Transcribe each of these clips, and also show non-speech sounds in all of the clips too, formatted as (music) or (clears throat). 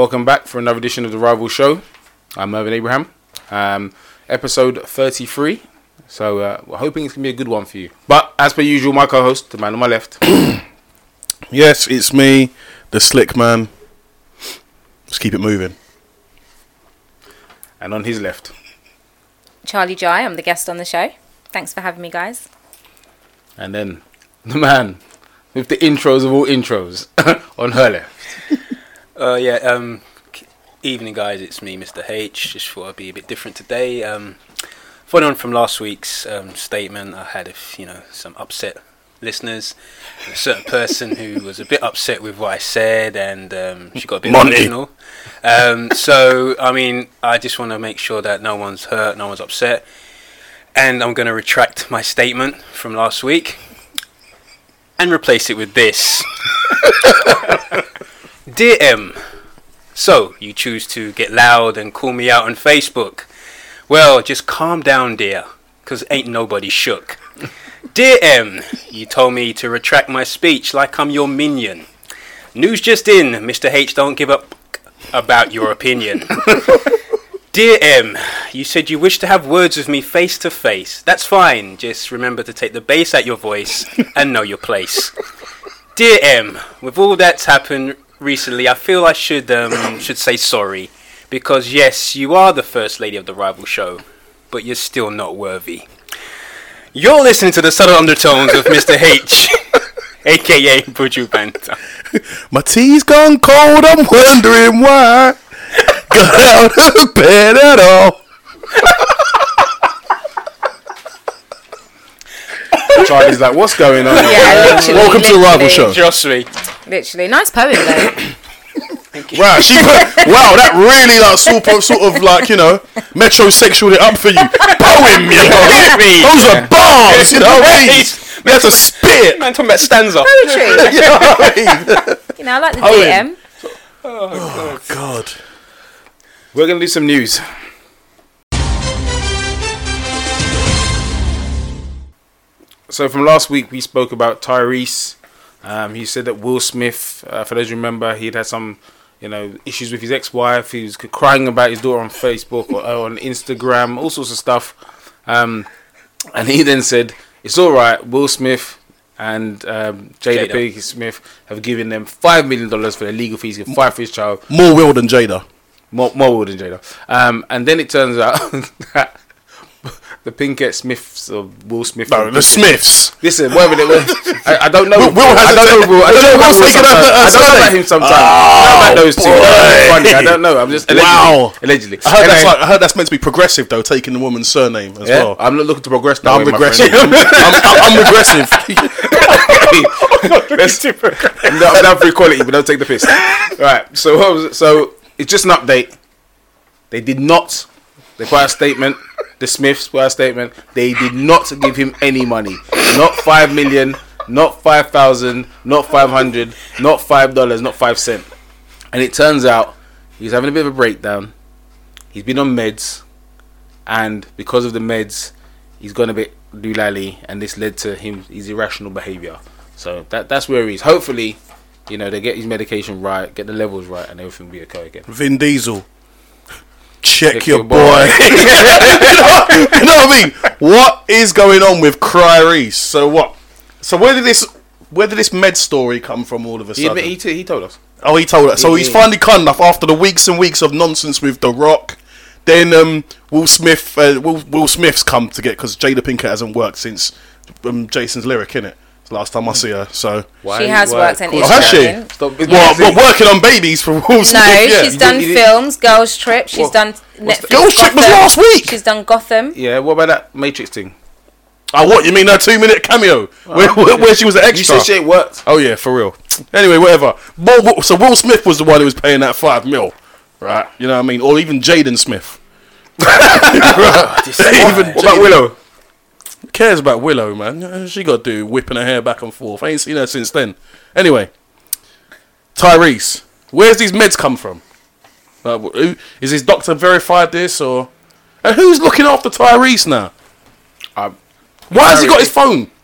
Welcome back for another edition of the Rival Show. I'm Mervyn Abraham. Um, episode 33. So uh, we're hoping it's going to be a good one for you. But as per usual, my co host, the man on my left. (clears throat) Yes, it's me, the slick man. Let's keep it moving. and on his left. Charley Jai, I'm the guest on the show. Thanks for having me, guys. And then the man with the intros of all intros (laughs) on her left. Uh, yeah, um, evening guys, it's me, Mr. H. Just thought I'd be a bit different today. Um, following on from last week's um, statement, I had, a f- you know, some upset listeners. A certain person who was a bit upset with what I said, and um, she got a bit Monty. emotional. Um, so, I mean, I just want to make sure that no one's hurt, no one's upset, and I'm going to retract my statement from last week and replace it with this. (laughs) Dear M, so you choose to get loud and call me out on Facebook. Well, just calm down, dear, dear, 'cause ain't nobody shook. (laughs) Dear M, you told me to retract my speech like I'm your minion. News just in, Mr. H don't give up about your opinion. (laughs) Dear M, you said you wish to have words with me face to face. That's fine, just remember to take the bass out your voice and know your place. (laughs) Dear M, with all that's happened recently, I feel I should um, should say sorry because yes, you are the first lady of the rival show, but you're still not worthy. You're listening to the subtle undertones of Mr. H, (laughs) aka Buju Banter. My tea's gone cold, I'm wondering why. Got out of bed at all. (laughs) Charley's like, what's going on? Yeah, literally. Welcome to the Rival Show. Trust me. Literally. Nice poem, though. Wow, she put, wow, that really like sort of, sort of like you know metrosexual it up for you. Poem, you know. Me. Those are bars, you know what I mean? You have to spit. Man, talking about stanza. Poetry. You know what I mean? you know, I like the Poem. DM. Oh, oh, God. We're going to do some news. So from last week, we spoke about Tyrese. Um, he said that Will Smith, uh, for those who remember, he'd had some, you know, issues with his ex-wife. He was crying about his daughter on Facebook or, or on Instagram, all sorts of stuff. Um, and he then said, "It's all right. Will Smith and um, Jada, Jada. Pinkett Smith have given them five million dollars for their legal fees. He can fight for his child. More will than Jada. More, more Will than Jada. Um, and then it turns out (laughs) that (laughs) the Pinkett Smiths or Will Smith. No, the Smiths. Listen, whatever they were. I, I don't know. Will- Will has I don't know. Will, I don't know Will's Will sometimes. I don't know about him sometimes. I don't know about those oh, boy. It's funny. I don't know. I'm just allegedly. Wow. Allegedly. I heard, that's like, I heard that's meant to be progressive though, taking the woman's surname as yeah, well. I'm not looking to progress. That I'm way, regressive. (laughs) I'm, I'm, I'm regressive. (laughs) Let's, I'm down- I'm down for equality, but don't take the piss. Right. So what was it? so it's just an update. They did not. They put out a statement. The Smiths out a statement. They did not give him any money. Not five million. Not five thousand. Not five hundred. Not five dollars. Not five cent. And it turns out he's having a bit of a breakdown. He's been on meds, and because of the meds, he's gone a bit doolally, and this led to him his irrational behavior. So that that's where he is. Hopefully, you know they get his medication right, get the levels right, and everything will be okay again. Vin Diesel. Check, Check your, your boy. boy. (laughs) you know what I mean? What is going on with Cryrese? So what? So where did this where did this med story come from all of a He, sudden? admit, he, he told us. oh, he told us. So he's finally cut enough after the weeks and weeks of nonsense with The Rock. Then um, Will Smith, uh, Will, Will Smith's come to get because Jada Pinkett hasn't worked since um, Jason's lyric, innit? It's the last time I see her. So Why, She has worked and cool. is Oh, has she? working. Stop. well, well, working on babies for Will Smith. No, (laughs) yeah. she's done You did- films, Girls Trip. She's What- done Netflix. Girls Trip was last week. She's done Gotham. Yeah. What about that Matrix thing? Oh, what you mean her two minute cameo oh, where, where, where she was an You extra? said shit worked. Oh yeah, for real. Anyway, whatever. So Will Smith was the one who was paying that five mil, right? You know what I mean? Or even Jaden Smith. (laughs) (laughs) Oh, right. even What about Willow? Who cares about Willow, man? She got to do whipping her hair back and forth. I ain't seen her since then. Anyway, Tyrese, where's these meds come from? Uh, wh- who, is his doctor verified this or? And who's looking after Tyrese now? Uh, Why has he got his phone? (laughs)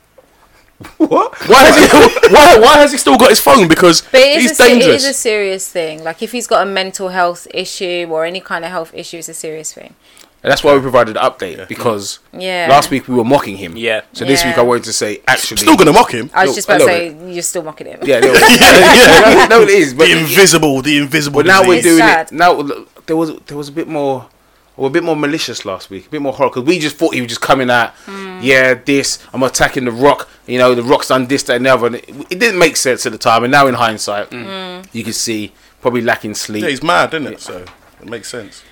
What? Why has he? (laughs) why, why has he still got his phone? Because But it is, he's a, dangerous. is a serious thing. Like if he's got a mental health issue or any kind of health issue, it's a serious thing. And that's why we provided the update because Yeah. last week we were mocking him. Yeah. So this week I wanted to say actually. still gonna mock him. I was Look, just about to little say you're still mocking him. Yeah, no, (laughs) yeah, no, it is. But, the invisible, the invisible. but now we're doing sad. it. Now there was there was a bit more. Or a bit more malicious last week, a bit more horror, because we just thought he was just coming out, Hmm. yeah, this, I'm attacking the rock, you know, the rock's done this, that, and the other. And it, it didn't make sense at the time, and now in hindsight, Hmm. you can see probably lacking sleep. Yeah, he's mad, isn't it? So it makes sense.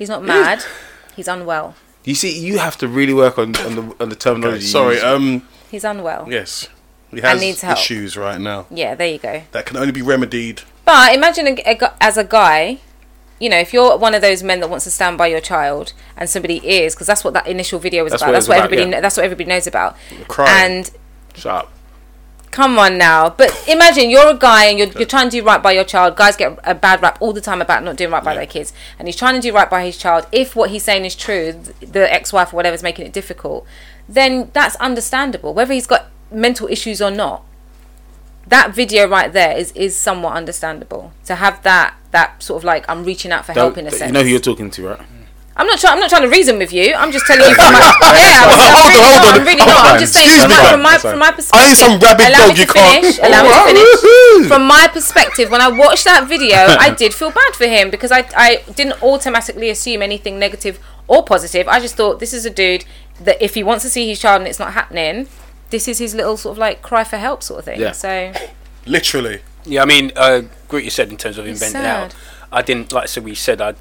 He's not mad. (laughs) He's unwell. You see, you have to really work on, on the on the terminology. you Sorry. Um. He's unwell. Yes. He has needs help. issues right now Yeah, there you go. that can only be remedied. But imagine a, a, as a guy, you know, if you're one of those men that wants to stand by your child, and somebody is, because that's what that initial video was That's about. what That's what about, everybody. yeah. kn- That's what everybody knows about. crying. And Shut up. Come on now, but imagine you're a guy and you're, you're trying to do right by your child. Guys get a bad rap all the time about not doing right by their kids, and he's trying to do right by his child. If what he's saying is true, the ex-wife or whatever is making it difficult, then that's understandable. Whether he's got mental issues or not, that video right there is is somewhat understandable. To have that that sort of like I'm reaching out for help in a sense. You know who you're talking to, right? I'm not trying. I'm not trying to reason with you. I'm just telling you. (laughs) From my, yeah, I'm, I'm Hold on, really hold not. on. I'm really not. I'm just saying Excuse from me, my, man. from my from my perspective. I ain't some rabid allow dog me you to can't- Allow me to finish. From my perspective, when I watched that video, I (laughs) did feel bad for him because I I didn't automatically assume anything negative or positive. I just thought this is a dude that if he wants to see his child and it's not happening, this is his little sort of like cry for help sort of thing. Yeah. So (coughs) Literally. Yeah, I mean, uh, what you said in terms of him It's bending sad. out. I didn't, like I said, we said I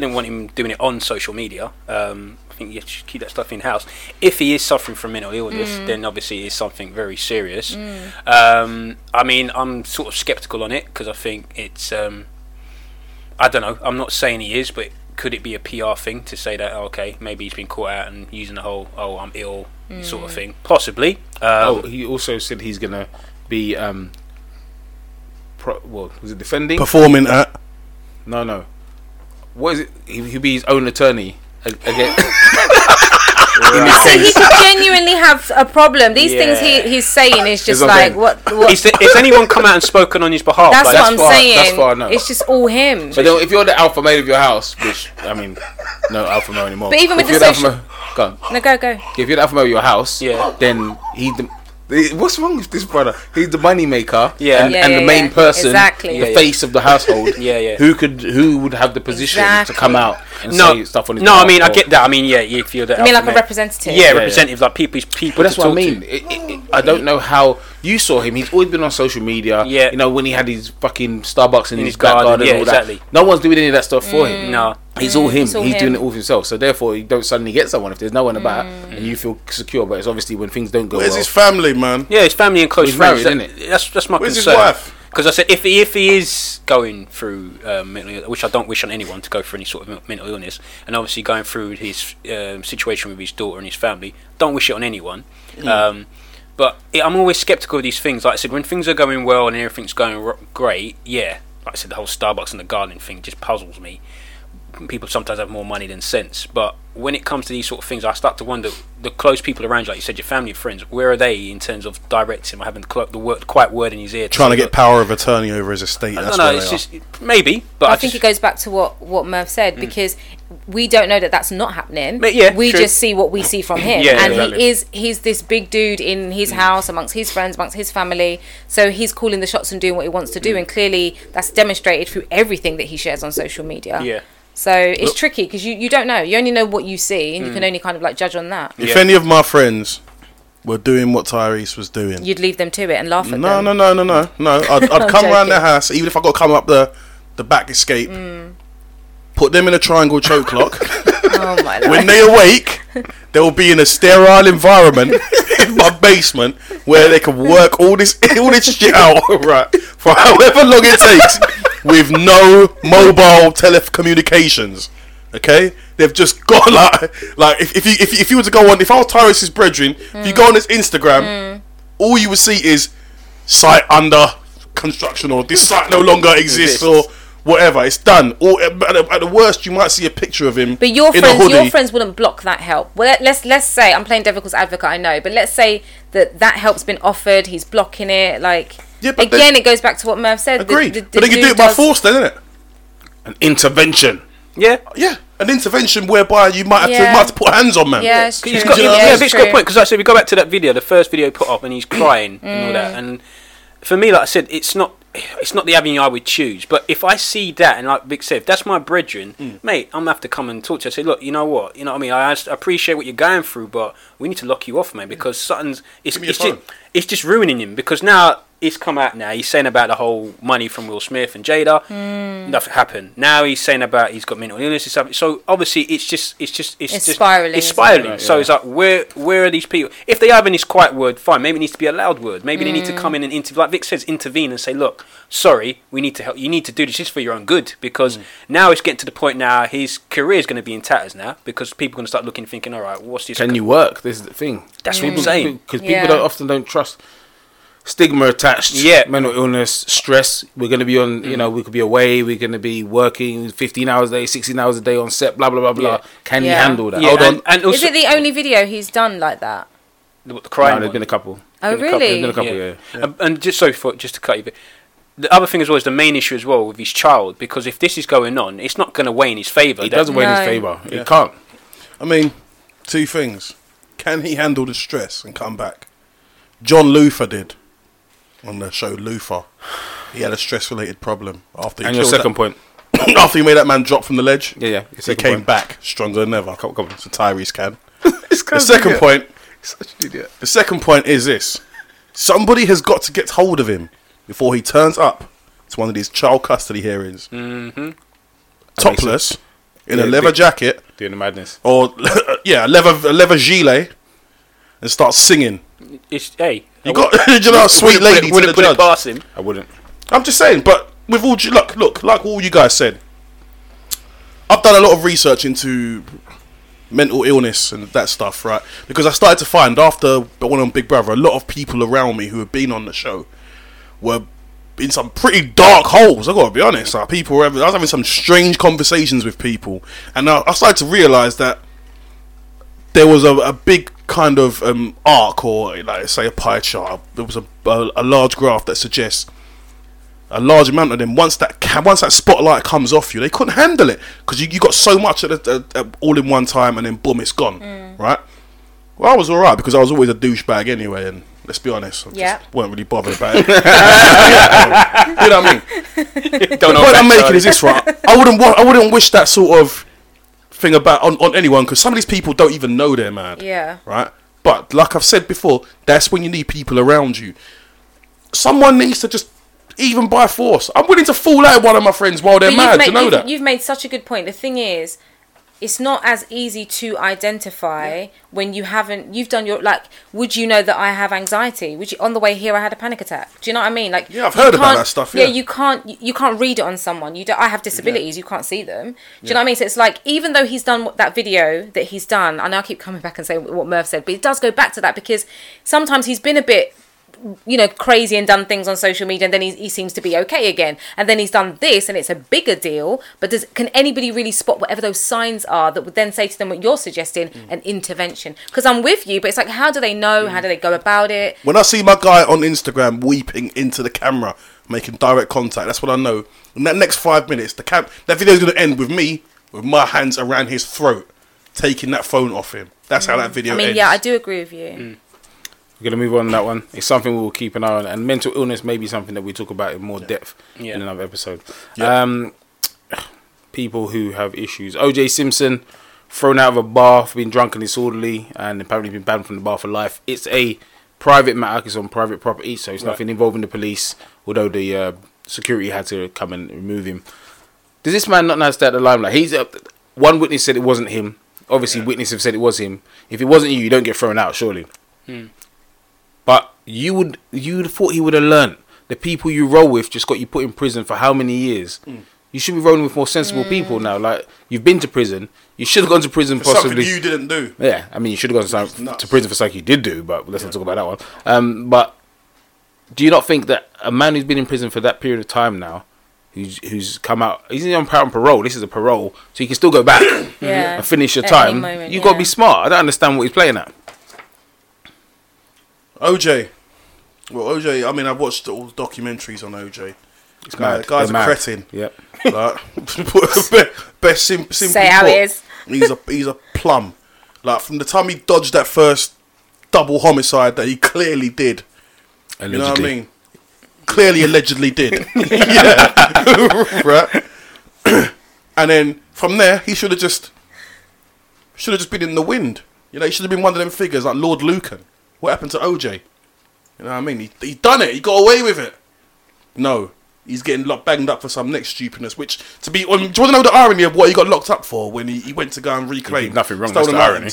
didn't want him doing it on social media. Um, I think you should keep that stuff in house. If he is suffering from mental illness, Mm. then obviously it is something very serious. Um, I mean, I'm sort of skeptical on it because I think it's. Um, I don't know. I'm not saying he is, but could it be a PR thing to say that oh, okay, maybe he's been caught out and using the whole "oh, I'm ill" sort Mm. of thing? Possibly. Oh, Um, he also said he's gonna be um. Pro, well, was it defending? Performing at. no, no. What is it? He, he'll be his own attorney again. (laughs) In his so he could genuinely have a problem. These things he, he's saying is just like saying. what what. is, there, has anyone come out and spoken on his behalf? that's Like, what that's I'm far- saying. that's far enough. It's just all him. But then if you're the alpha male of your house, which I mean, no alpha male anymore. But even with if the you're alpha male, go on. no, go go. If you're the alpha male of your house, Yeah. then he. The, What's wrong with this brother? He's the money maker, Yeah. and, Yeah, and yeah, the main yeah. person, Exactly. the Yeah, yeah. face of the household. (laughs) Yeah, yeah. Who could, who would have the position to come out and no, say stuff on his no. I behalf mean, I get that. I mean, yeah, if you're the I mean, like alpha a representative. Yeah, yeah. representative, like people, people. But that's to what I mean. It, it, it, I don't know how you saw him. He's always been on social media. Yeah. You know when he had his fucking Starbucks in, In his, his back garden, garden. yeah, and all that. exactly. No one's doing any of that stuff for him. Mm. No, He's all him. it's all He's doing it all himself. So therefore, you don't suddenly get someone if there's no one about and you feel secure. But it's obviously when things don't go Where's well. his family, man? yeah, his family and close He's friends. married, that- isn't That's that's my Where's his wife? Because I said if he, if he is going through um, mental, ill- which I don't wish on anyone to go through any sort of mental illness, and obviously going through his um, situation with his daughter and his family, don't wish it on anyone. Um, but i I'm always skeptical of these things. Like I said, when things are going well and everything's going ro- great, yeah. Like I said, the whole Starbucks and the gardening thing just puzzles me. People sometimes have more money than sense, but when it comes to these sort of things, I start to wonder the close people around you, like you said, your family and friends, where are they in terms of directing or having the, clo- the word, quiet word in his ear? Trying to say, get power of attorney over his estate. I That's don't know. It's they are. just maybe, but I, I, think just, it goes back to what what Merv said mm. because we don't know that that's not happening. But yeah, we true. just see what we see from (clears throat) him, Yeah, and exactly. he is he's this big dude in his mm. house amongst his friends, amongst his family. So he's calling the shots and doing what he wants to do, and clearly that's demonstrated through everything that he shares on social media. Yeah. So it's tricky because you, you don't know. You only know what you see, and you can only kind of like judge on that. If Yeah. any of my friends were doing what Tyrese was doing, You'd leave them to it and laugh at no, them. no, no, no, no, no. I'd, (laughs) I'd I'm come around their joking. house, even if I got to come up the the back escape, Mm. put them in a triangle choke lock. (laughs) Oh my when they awake, they'll be in a sterile environment (laughs) in my basement where they can work all this all this shit out right for however long it takes with no mobile telecommunications. Okay, they've just (laughs) got like like if, if you if, you- if you were to go on if I was Tyrese's brethren, if you go on his Instagram, all you would see is site under construction or this site no longer exists or whatever. It's done. Or at the, at the worst, you might see a picture of him. But your friends, your friends wouldn't block that help. Well, let- let's let's say I'm playing devil's advocate. I know, but let's say that that help's been offered. He's blocking it. Like Yeah, but again, then- it goes back to what Merv said. the- Agreed. the- the but they can do it by does- force, then, isn't it? An intervention. Yeah. Yeah, an intervention whereby you might have, to, might have to put hands on man. Yeah, it's Cause true. he's got, you know yeah, it's a good point. Because I said we go back to that video, the first video put up, and he's crying and all that. Mm. And for me, like I said, it's not it's not the avenue I would choose. But if I see that, and like Vic said, if that's my brethren, Mm. mate, I'm gonna have to come and talk to you. I say, look, you know what, you know what I mean. I as- appreciate what you're going through, but we need to lock you off, man, because something's it's Give me your it's just, it's just ruining him. Because now it's come out now. He's saying about the whole money from Will Smith and Jada. Hmm. Nothing happened. Now he's saying about he's got mental illness and stuff. So obviously it's just it's just it's, It's just spiralling, It's isn't it? spiraling. Right, So yeah. it's like where where are these people? If they have in this quiet word, fine. Maybe it needs to be a loud word. Maybe they need to Mm. come in and inter- like Vic says, intervene and say, look, sorry, we need to help. You need to do this just for your own good because now it's getting to the point now. His career is going to be in tatters now because people are going to start looking, thinking, all right, what's this? Can you work? This is the thing. That's what I'm saying. Because Yeah. people don't often don't trust stigma attached. Yeah. Mental illness, stress. We're going to be on. You mm. know, we could be away. We're going to be working 15 hours a day, 16 hours a day on set. Blah blah blah blah. Yeah. Can you handle that? Yeah, Hold and, on. and also Is it the only video he's done like that? the, the No, crime. there's one. been a couple. Oh, Been really? There's been a couple. Yeah. And, and just so for just to cut you, a bit, the other thing as well is the main issue as well with his child because if this is going on, it's not going to weigh in his favour. It doesn't weigh in his favour. Yeah. He can't. I mean, two things. Can he handle the stress and come back? John Luther did on the show Luther. He had a stress-related problem after he And your second point. (coughs) after he made that man drop from the ledge. Yeah, yeah. He came point. back stronger than ever. Come, come on. So Tyrese can. (laughs) The second point. Such an idiot. The second point is this: somebody has got to get hold of him before he turns up to one of these child custody hearings, Mhm. topless, in a leather big- jacket Doing the madness. or (laughs) yeah, a leather a leather gilet, and start singing. It's hey, You got (laughs) you know, sweet wouldn't put lady it, to wouldn't the put it judge. past him. I wouldn't. I'm just saying, but with all due- look, look, like all you guys said, I've done a lot of research into mental illness and that stuff, right? Because I started to find after the one on Big Brother, a lot of people around me who have been on the show were in some pretty dark holes. I gotta be honest. Like people were, having, I was having some strange conversations with people, and I, I started to realize that there was a, a big kind of um, arc, or like say a pie chart. There was a, a, a large graph that suggests a large amount of them. Once that ca- once that spotlight comes off you, they couldn't handle it because you, you got so much at, a, at, at all in one time, and then boom, it's gone. Right. Well, I was alright because I was always a douchebag anyway, and let's be honest, I just Yeah. weren't really bothered about (laughs) it. (laughs) you know what I mean? (laughs) Don't the point I'm making is this, right? I wouldn't wa- I wouldn't wish that sort of thing about on, on anyone because some of these people don't even know they're mad. Yeah. Right. But like I've said before, that's when you need people around you. Someone needs to just even by force. I'm willing to fall out with one of my friends while they're But mad. made, you know that. you've made such a good point. The thing is, it's not as easy to identify when you haven't. You've done your like. Would you know that I have anxiety? Would you on the way here I had a panic attack? Do you know what I mean? Like Yeah, I've heard about that stuff, Yeah. yeah. you can't. You, can't read it on someone. You. don't I have disabilities. You can't see them. Do you know what I mean? So it's like even though he's done what, that video that he's done, I know I keep coming back and saying what merv said, but it does go back to that because sometimes he's been a bit you know, crazy and done things on social media, and then he, he seems to be okay again. And then he's done this, and it's a bigger deal. But does can anybody really spot whatever those signs are that would then say to them what you're suggesting, mm. an intervention? Because I'm with you, but it's like, how do they know? How do they go about it? When I see my guy on Instagram weeping into the camera, making direct contact, that's what I know. In that next five minutes, the cam- that video's going to end with me with my hands around his throat, taking that phone off him. That's how mm. that video I mean, ends. yeah, I do agree with you. Mm. We're gonna move on that one. It's something we'll keep an eye on, and mental illness may be something that we talk about in more depth Yeah. in another episode. Yeah. Um, people who have issues. OJ Simpson thrown out of a bar for being drunk and disorderly, and apparently been banned from the bar for life. It's a private matter. It's on private property, so it's Right. nothing involving the police. Although the uh, security had to come and remove him. Does this man not now stay at the limelight? He's uh, one witness said it wasn't him. Obviously, witnesses have said it was him. If it wasn't you, you don't get thrown out, surely. But you would you would have thought he would have learned. The people you roll with just got you put in prison for how many years? You should be rolling with more sensible people now. Like you've been to prison, you should have gone to prison For something possibly. you didn't do. yeah, I mean you should have gone to, some, to prison for something you did do, but let's not talk about that one. Um, but do you not think that a man who's been in prison for that period of time now, who's who's come out. He's on parole. This is a parole, so you can still go back (coughs) Yeah. and finish your At time. moment, you got to be smart. I don't understand what he's playing at. OJ. Well, OJ. I mean, I've watched all the documentaries on OJ. It's mad. the guy's They're a mad. cretin. Yep. Like, (laughs) best sim- simply Say how it is. He's a he's a plum. Like from the time he dodged that first double homicide that he clearly did. You know what I mean? Clearly, allegedly did. (laughs) (laughs) yeah, right. (clears throat) and then from there, he should have just should have just been in the wind. You know, he should have been one of them figures like Lord Lucan. What happened to OJ? You know what I mean? He he done it. He got away with it. No, he's getting locked, banged up for some next stupidness. Which to be, um, do you want to know the irony of what he got locked up for when he, he went to go and reclaim nothing wrong, stolen that's the irony.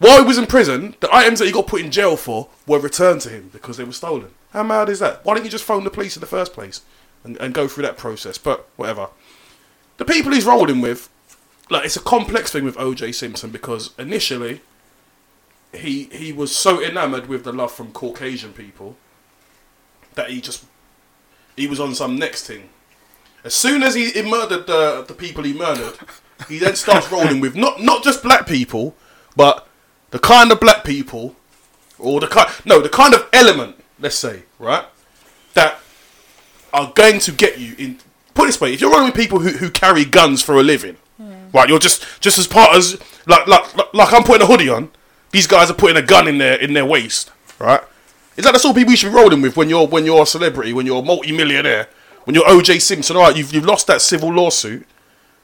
While he was in prison, the items that he got put in jail for were returned to him because they were stolen. How mad is that? Why didn't you just phone the police in the first place and, and go through that process? But whatever. The people he's rolling with, like it's a complex thing with OJ Simpson because initially he he was so enamored with the love from Caucasian people that he just he was on some next thing. As soon as he, he murdered the the people he murdered, he then starts (laughs) rolling with not not just black people, but the kind of black people, or the kind no the kind of element, let's say, right, that are going to get you in. Put it this way: if you're rolling with people who, who carry guns for a living, hmm. right, you're just just as part as like like, like I'm putting a hoodie on. These guys are putting a gun in their in their waist, right? Is that the sort of people you should be rolling with when you're when you're a celebrity, when you're a multi-millionaire, when you're OJ Simpson? All right, you've you've lost that civil lawsuit.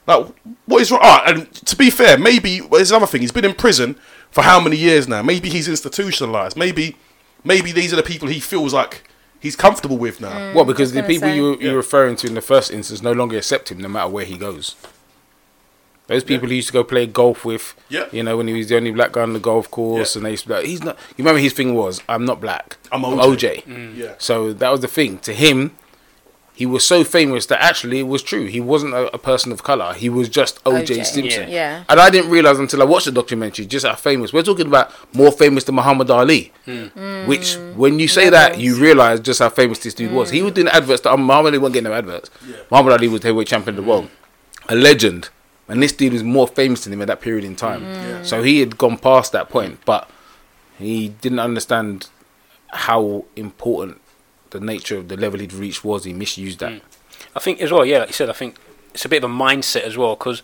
Like, what is wrong? All right, and to be fair, maybe well, there's another thing. He's been in prison for how many years now? Maybe he's institutionalized. Maybe maybe these are the people he feels like he's comfortable with now. Well, because the people say. you, you're Yeah. referring to in the first instance no longer accept him no matter where he goes. Those people he used to go play golf with, Yeah. you know, when he was the only black guy on the golf course, Yeah. and they used to be like, he's not. You remember his thing was, I'm not black. I'm OJ. OJ. Mm. Mm. Yeah. So that was the thing. To him, he was so famous that actually it was true. He wasn't a, a person of color. He was just OJ, OJ, Simpson. yeah. And I didn't realize until I watched the documentary just how famous. We're talking about more famous than Muhammad Ali. Hmm. Mm. Which, when you say that, you realize just how famous this dude was. He was doing adverts. That, Muhammad Ali wasn't getting no adverts. Muhammad Ali was the heavyweight champion of the world, a legend. And this dude was more famous than him at that period in time. Mm. So he had gone past that point, but he didn't understand how important the nature of the level he'd reached was. He misused that. Mm. I think as well, yeah, like you said, I think it's a bit of a mindset as well, because,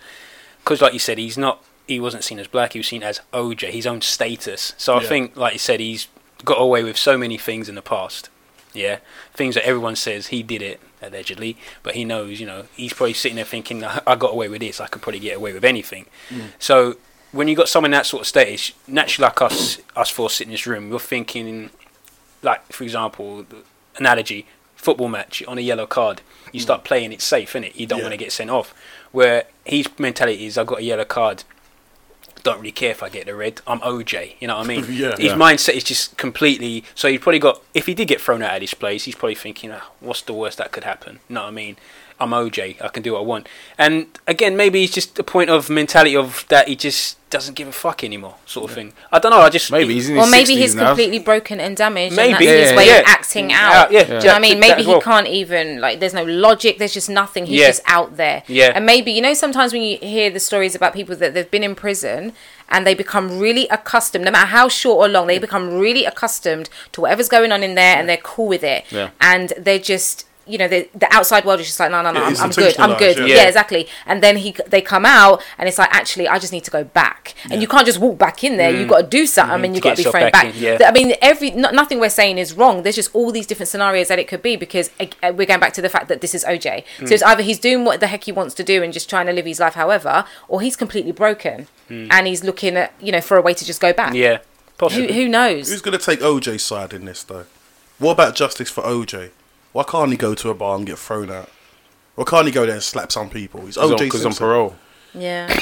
cause like you said, he's not, he wasn't seen as black, he was seen as OJ, his own status. So I think, like you said, he's got away with so many things in the past. Yeah, things that everyone says he did it allegedly, but he knows, you know, he's probably sitting there thinking, I got away with this, I could probably get away with anything. Mm. So when you got someone in that sort of status, naturally, like us, us four sitting in this room, you're thinking, like for example, the analogy, football match on a yellow card, you mm. start playing it safe, innit? You don't Yeah. want to get sent off. Where his mentality is, I've got a yellow card. Don't really care if I get the red. I'm OJ. You know what I mean? (laughs) Yeah. His Yeah. mindset is just completely. So he probably got. If he did get thrown out of this place, he's probably thinking, oh, "What's the worst that could happen?" You know what I mean? I'm OJ. I can do what I want. And again, maybe it's just a point of mentality of that he just doesn't give a fuck anymore, sort of thing. I don't know. I just Maybe he's in Or maybe 60s he's now. completely broken and damaged. Maybe. and that's his Yeah, way yeah. of acting Yeah, out. yeah. Do you know what I mean? Maybe well. he can't even like. There's no logic. There's just nothing. He's Yeah. just out there. Yeah. And maybe you know sometimes when you hear the stories about people that they've been in prison and they become really accustomed, no matter how short or long, they become really accustomed to whatever's going on in there, and they're cool with it. Yeah. And they're just. You know the the outside world is just like no no no I'm, I'm good I'm good yeah. yeah. exactly and then he they come out and it's like actually I just need to go back and you can't just walk back in there you've got to do something and you To got to be yourself thrown back back, yeah. I mean, every no, nothing we're saying is wrong. There's just all these different scenarios that it could be because uh, we're going back to the fact that this is OJ. Hmm. So it's either he's doing what the heck he wants to do and just trying to live his life, however, or he's completely broken and he's looking at you know for a way to just go back. Yeah, Who, who knows? Who's going to take OJ's side in this, though? What about justice for OJ? Why can't he go to a bar and get thrown out? Why can't he go there and slap some people? He's OJ Because on Simpson. parole. Yeah. (laughs)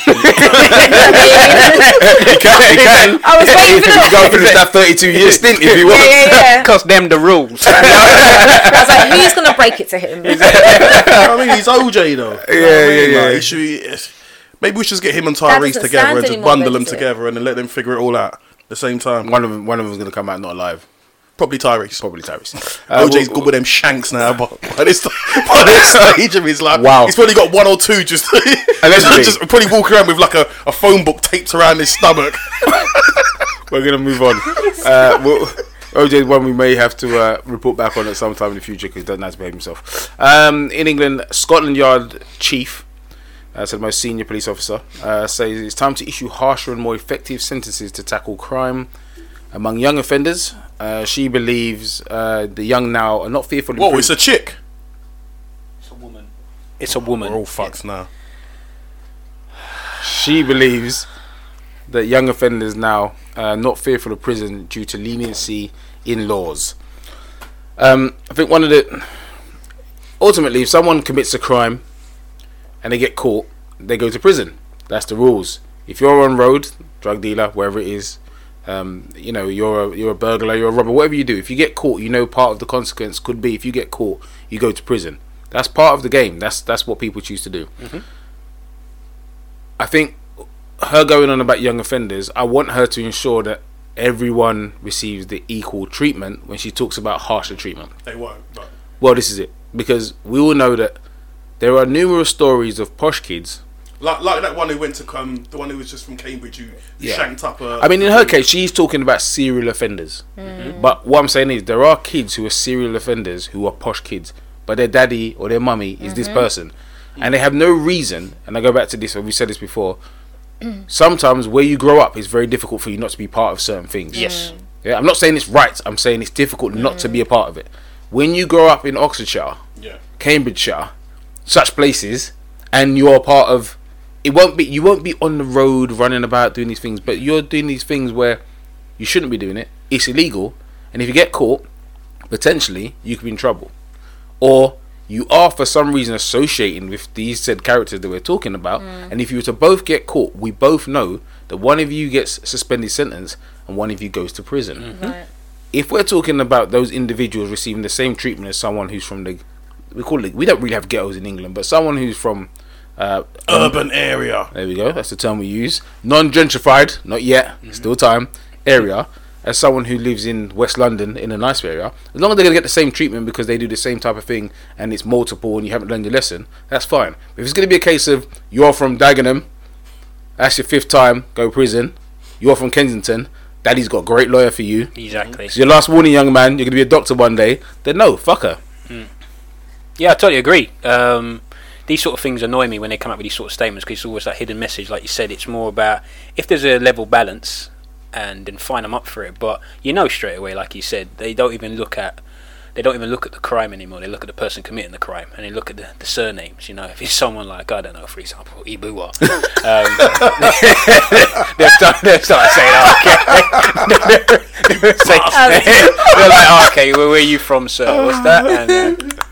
He can. He can. (laughs) I was waiting for He the. go finish that 32 year stint if he wants. Yeah, yeah, (laughs) yeah. Cause them the rules. I was like, who's gonna break it to him? I mean, he's OJ though. You know what I Yeah, mean? yeah, Like, yeah. should be- maybe we should just get him and Tyrese together and just anymore, bundle them does it? together and then let them figure it all out at the same time. One of them, one of them was going to come out not alive. Probably Tyrese. Probably Tyrese. Uh, OJ's well- good with them shanks now, but (laughs) by this, (laughs) by this stage of his life, Wow. he's probably got one or two just, (laughs) Allegedly. just probably walking around with like a, a phone book taped around his stomach. We're gonna move on. Uh, well, OJ one we may have to uh, report back on at some time in the future because he doesn't have to behave himself. Um, in England, Scotland Yard chief, uh, so the most senior police officer, uh, says it's time to issue harsher and more effective sentences to tackle crime among young offenders. Uh, she believes uh, the young now are not fearful. of Whoa, prison- it's a chick. It's a woman. It's a woman. We're all fucked now. (sighs) She believes that young offenders now are not fearful of prison due to leniency in laws. Um, I think one of the ultimately, if someone commits a crime and they get caught, they go to prison. That's the rules. If you're on road, drug dealer, wherever it is, um, you know, you're a, you're a burglar, you're a robber, whatever you do. If you get caught, you know part of the consequence could be if you get caught, you go to prison. That's part of the game. That's that's what people choose to do. I think her going on about young offenders, I want her to ensure that everyone receives the equal treatment when she talks about harsher treatment. They won't. But Well, this is it. Because we all know that there are numerous stories of posh kids. Like, like that one who went to come, the one who was just from Cambridge who Yeah. shanked up a. I mean, in her case, she's talking about serial offenders. Mm-hmm. But what I'm saying is, there are kids who are serial offenders who are posh kids, but their daddy or their mummy is this mm-hmm. person. And they have no reason, and I go back to this, we said this before. (clears throat) Sometimes where you grow up, it's very difficult for you not to be part of certain things. Yes. Mm. Yeah, I'm not saying it's right. I'm saying it's difficult not to be a mm. part of it. When you grow up in Oxfordshire, yeah. Cambridgeshire, such places, and you're part of. It won't be. You won't be on the road running about doing these things, but you're doing these things where you shouldn't be doing it. It's illegal, and if you get caught, potentially you could be in trouble, or you are for some reason associating with these said characters that we're talking about. Mm. And if you were to both get caught, we both know that one of you gets suspended sentence and one of you goes to prison mm-hmm. Right. if we're talking about those individuals receiving the same treatment as someone who's from the we call it we don't really have ghettos in England, but someone who's from uh, Urban area. there we go, that's the term we use. Non gentrified, not yet, still time, area, as someone who lives in West London in a nice area, as long as they're gonna get the same treatment because they do the same type of thing and it's multiple and you haven't learned your lesson, that's fine. But if it's gonna be a case of you're from Dagenham, that's your fifth time, go prison, you're from Kensington, daddy's got a great lawyer for you, Exactly. it's your last warning, young man. You're gonna be a doctor one day. Then no, fuck her. Yeah, I totally agree. Um, these sort of things annoy me when they come up with these sort of statements because it's always that hidden message. Like you said, it's more about if there's a level balance, and then fine them up for it. But you know straight away, like you said, they don't even look at they don't even look at the crime anymore. They look at the person committing the crime, and they look at the, the surnames. You know, if it's someone like I don't know, for example, Ibua, um, (laughs) they'll start, they'll start saying, oh, okay. (laughs) (laughs) they're like, oh, okay, well, where are you from, sir? What's that? And, uh,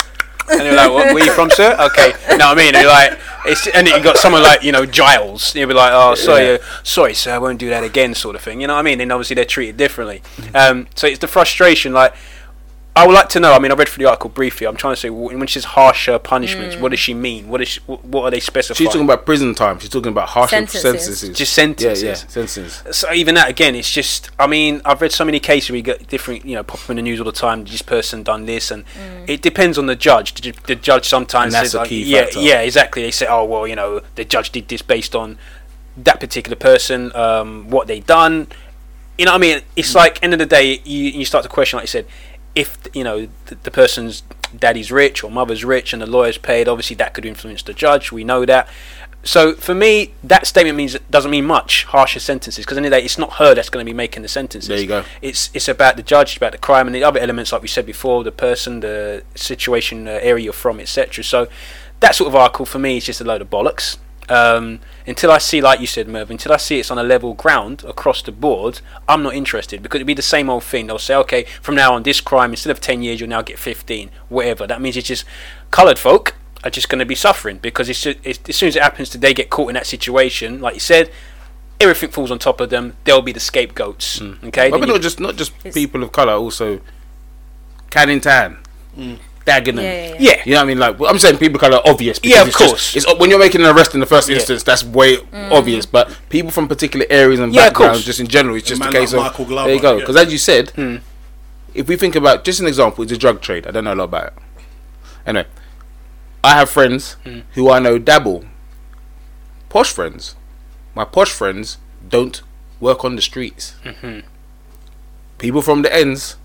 and you're like, what, where you from, sir? Okay. No, I mean, they're like, it's, and you got someone like, you know, Giles. You'll be like, oh, sorry, uh, sorry, sir, I won't do that again, sort of thing. You know what I mean? And obviously they're treated differently. Um, so it's the frustration, like, I would like to know. I mean, I read through the article briefly. I'm trying to say when she says harsher punishments, what does mm. she mean? What is she, what are they specifying? She's talking about prison time. She's talking about harsher Sentences. sentences. just sentences. yeah, yeah, sentences. So even that again, it's just. I mean, I've read so many cases where you get different, you know, pop up in the news all the time. This person done this, and mm. it depends on the judge. The, the judge sometimes And that's says, a like, key yeah, factor. yeah, exactly. They say, oh well, you know, the judge did this based on that particular person, um, what they done. You know, what I mean, it's mm. like end of the day, you you start to question, like you said, if you know the, the person's daddy's rich or mother's rich and the lawyer's paid, obviously that could influence the judge. We know that. So for me, that statement means doesn't mean much. Harsher sentences, because in the end of the day, it's not her that's going to be making the sentences. There you go. It's it's about the judge, it's about the crime, and the other elements, like we said before, the person, the situation, the area you're from, etc. So that sort of article for me is just a load of bollocks. Um, until I see, like you said, Merv, until I see it's on a level ground across the board, I'm not interested because it'd be the same old thing. They'll say, okay, from now on, this crime instead of 10 years, you'll now get 15, whatever. That means it's just coloured folk are just going to be suffering because it's, just, it's as soon as it happens to they get caught in that situation, like you said, everything falls on top of them. They'll be the scapegoats. Okay, But Then not just not just people of color, also Canning Town, Dagenham. Yeah, yeah, yeah. yeah, You know what I mean? Like well, I'm saying people kind of obvious. Yeah, of it's just- course. it's when you're making an arrest in the first Yeah. instance, that's way mm. obvious. But people from particular areas and Yeah, backgrounds, just in general, it's just a case like of Glover, there you go. yeah. Because as you said, Hmm. if we think about just an example, it's a drug trade. I don't know a lot about it. Anyway, I have friends hmm. who I know dabble. Posh friends. My posh friends don't work on the streets. Mm-hmm. People from the ends,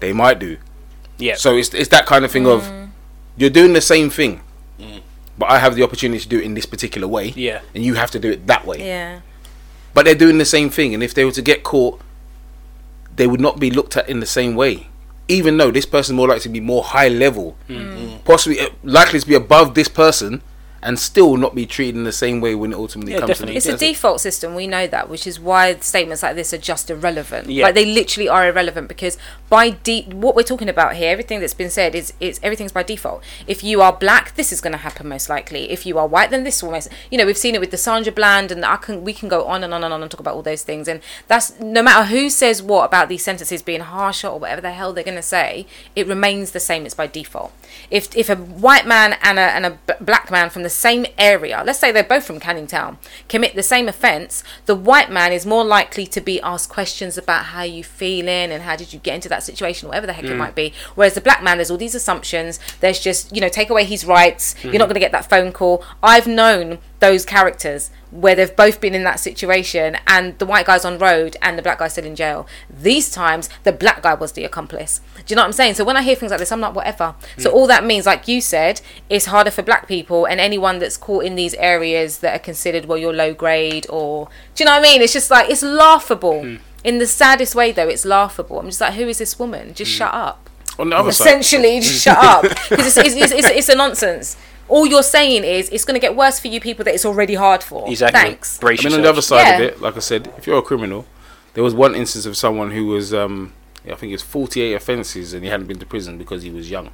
they might do. Yeah. So it's it's that kind of thing of mm. you're doing the same thing, mm. but I have the opportunity to do it in this particular way. Yeah. And you have to do it that way. Yeah. But they're doing the same thing, and if they were to get caught, they would not be looked at in the same way. Even though this person more likely to be more high level, mm. possibly uh, likely to be above this person, and still not be treated in the same way when it ultimately Yeah, comes definitely. to It's a default system. We know that, which is why statements like this are just irrelevant. Yeah. Like they literally are irrelevant because by de- what we're talking about here, everything that's been said is is everything's by default. If you are black, this is going to happen most likely. If you are white, then this will most. You know, we've seen it with the Sandra Bland, and I can we can go on and on and on and talk about all those things. And that's no matter who says what about these sentences being harsher or whatever the hell they're going to say, it remains the same. It's by default. If if a white man and a and a b- black man from the same area, let's say they're both from Canning Town, commit the same offence, the white man is more likely to be asked questions about how you feeling and how did you get into that situation, whatever the heck it mm. might be. Whereas the black man, there's all these assumptions. There's just you know take away his rights. You're mm-hmm. not going to get that phone call. I've known those characters where they've both been in that situation and the white guy's on road and the black guy's still in jail. These times the black guy was the accomplice. Do you know what I'm saying? So when I hear things like this, I'm like, whatever. So mm. all that means, like you said, it's harder for black people and anyone that's caught in these areas that are considered, well, you're low grade or do you know what I mean? It's just like it's laughable. Mm. In the saddest way though, it's laughable. I'm just like, who is this woman? Just mm. shut up On the other side, essentially just shut up (laughs) because it's, it's, it's, it's a nonsense all you're saying is it's going to get worse for you people that it's already hard for Exactly. thanks Brace I mean, on the other yourself. side of it, like I said, if you're a criminal, there was one instance of someone who was, um, I think it's 48 offences and he hadn't been to prison because he was young.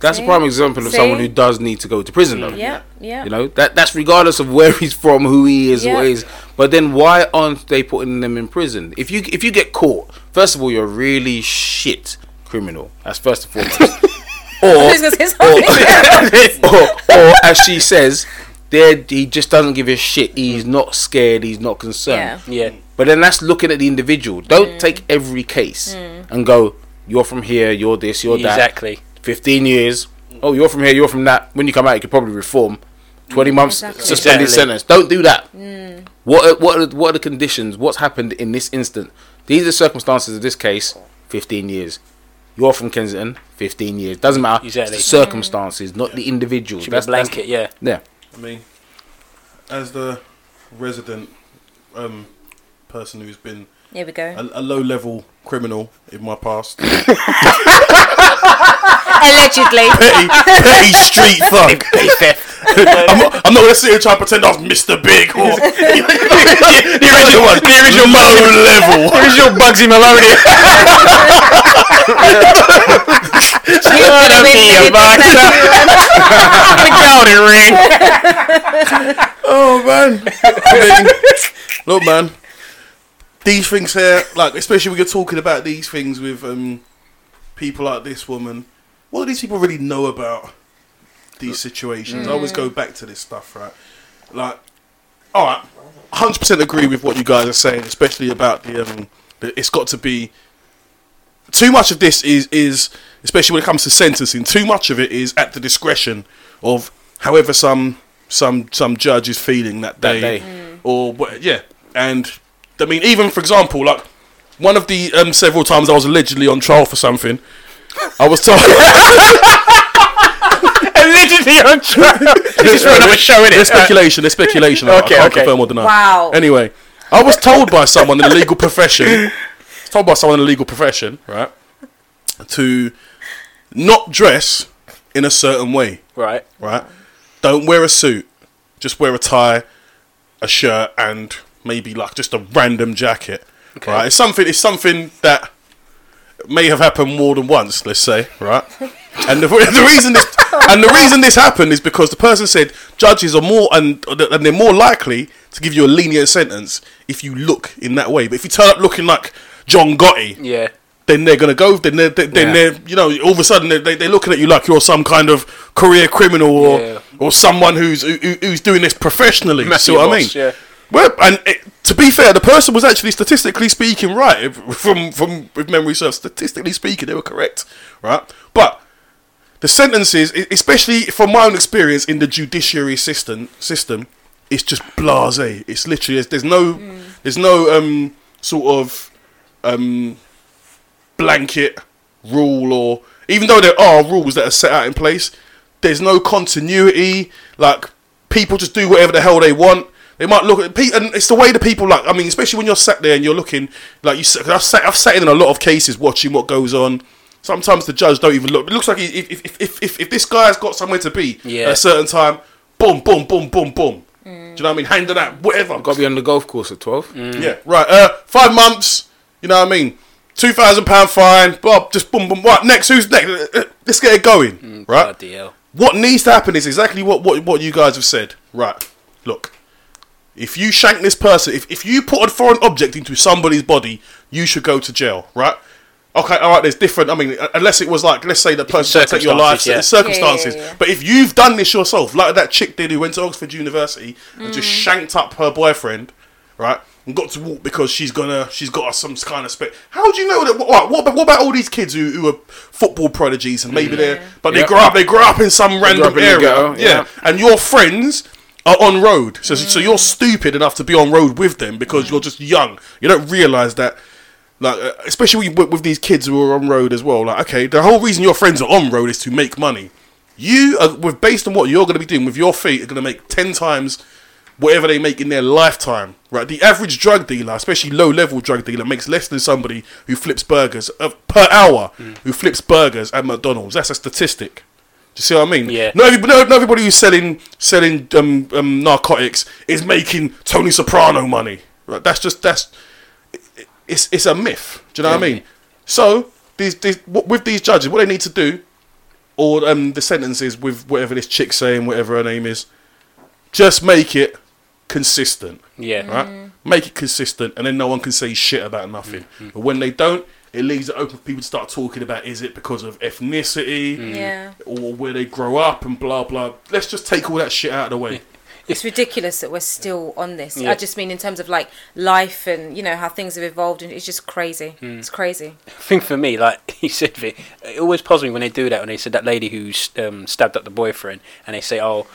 That's See? a prime example of See? someone who does need to go to prison, though. yeah yeah You know that that's regardless of where he's from, who he is, Yeah. what he is. But then why aren't they putting them in prison? If you if you get caught, first of all, you're a really shit criminal. That's first and foremost. (laughs) or, Who's gonna say something? (laughs) (laughs) or or as she says, there he just doesn't give a shit. He's not scared. He's not concerned. yeah Yeah. But then that's looking at the individual. Don't mm. take every case mm. and go, "You're from here. You're this. You're that." Exactly. 15 years. Oh, you're from here, you're from that. When you come out, you could probably reform. 20 mm, months Exactly. suspended Exactly. sentence. Don't do that. What are, what are, what are the conditions? What's happened in this instant? These are the circumstances of this case. 15 years. You're from Kensington. 15 years. Doesn't matter. It's the circumstances, not the individual. Should be a blanket. Yeah. yeah. I mean, as the resident um, person who's been here we go a, a low level criminal in my past, (laughs) (laughs) allegedly (laughs) petty, petty street thug. I'm not, I'm not gonna sit here and try and pretend I was Mr. Big or the original one, the original low level. (laughs) The original Bugsy Maloney. (laughs) You could have been in the ring. Oh man, I mean, look man, these things here, like especially when you're talking about these things with um, people like this woman, what do these people really know about these situations? I always go back to this stuff, right? Like, all right, hundred percent agree with what you guys are saying, especially about the um, the, it's got to be too much of this is is especially when it comes to sentencing. Too much of it is at the discretion of however some some some judge is feeling that That day, day. or yeah. And I mean, even for example, like one of the um, several times I was allegedly on trial for something, I was told. Allegedly on trial. This is for another show, innit? There's speculation. There's speculation. I- Okay, I can't okay. confirm or deny. Wow. Anyway, I was told by someone in the legal profession, told by someone in the legal profession, right, to not dress in a certain way, Right. right? Don't wear a suit. Just wear a tie, a shirt, and maybe like just a random jacket. Right? It's something. It's something that may have happened more than once. Let's say, right? And the, (laughs) the reason this and the reason this happened is because the person said judges are more and and they're more likely to give you a lenient sentence if you look in that way. But if you turn up looking like John Gotti, Yeah. then they're gonna go. Then they're, then Yeah. they're you know all of a sudden they're, they- they're looking at you like you're some kind of career criminal or Yeah. or someone who's who, who- who's doing this professionally. Matthew see what I mean? Yeah. Well, and it, to be fair, the person was actually statistically speaking right. From from if memory serves, statistically speaking, they were correct, right? But the sentences, especially from my own experience in the judiciary system, system, it's just blasé. It's literally there's, there's no there's no um sort of um blanket rule or even though there are rules that are set out in place, there's no continuity. Like people just do whatever the hell they want. They might look at pe- and it's the way the people like. I mean, especially when you're sat there and you're looking like you. sit- I've sat, I've sat in a lot of cases watching what goes on. Sometimes the judge don't even look. It looks like if if if if, if, if this guy's got somewhere to be Yeah. at a certain time, boom, boom, boom, boom, boom. Do you know what I mean? Hand it out, whatever. Got to be on the golf course at twelve. Yeah, right. Uh, five months. You know what I mean? Two thousand pound fine. Bob, just boom, boom. What next? Who's next? Uh, uh, Let's get it going. right. Bloody. What needs to happen is exactly what, what what you guys have said. Right. Look. If you shank this person, if, if you put a foreign object into somebody's body, you should go to jail, right? Okay, all right. There's different. I mean, uh, unless it was like, let's say the person tried to take your life, circumstances, yeah. circumstances. Yeah, yeah, yeah. But if you've done this yourself, like that chick did who went to Oxford University and just shanked up her boyfriend, right, and got to walk because she's gonna, she's got some kind of spec. How do you know that? What, what, about, what about all these kids who, who are football prodigies and maybe they're, but they grow up, they grow up in some random up in the area, ghetto, yeah. yeah. and your friends are on road. So, so you're stupid enough to be on road with them because you're just young. You don't realize that. Like, uh, especially with, with these kids who are on road as well. Like, okay, the whole reason your friends are on road is to make money. You, are, with based on what you're going to be doing with your feet, are going to make ten times whatever they make in their lifetime. Right? The average drug dealer, especially low-level drug dealer, makes less than somebody who flips burgers uh, per hour. Who flips burgers at McDonald's? That's a statistic. Do you see what I mean? Yeah. Not everybody, not everybody who's selling selling um, um, narcotics is making Tony Soprano money. Right? That's just that's it's it's a myth. Do you know what I mean? So these these what- with these judges, what they need to do, or um, the sentences with whatever this chick saying, whatever her name is, just make it consistent. Yeah. Right? Make it consistent, and then no one can say shit about nothing. Mm, But when they don't, it leaves it open for people to start talking about is it because of ethnicity Mm. Yeah. or where they grow up and blah blah. Let's just take all that shit out of the way. (laughs) It's ridiculous that we're still on this. Yeah. I just mean in terms of like life and you know how things have evolved, and it's just crazy. Mm. It's crazy. I think for me, like (laughs) you said, Vic, it always puzzles me when they do that. When they said that lady who um, stabbed up the boyfriend, and they say, "Oh,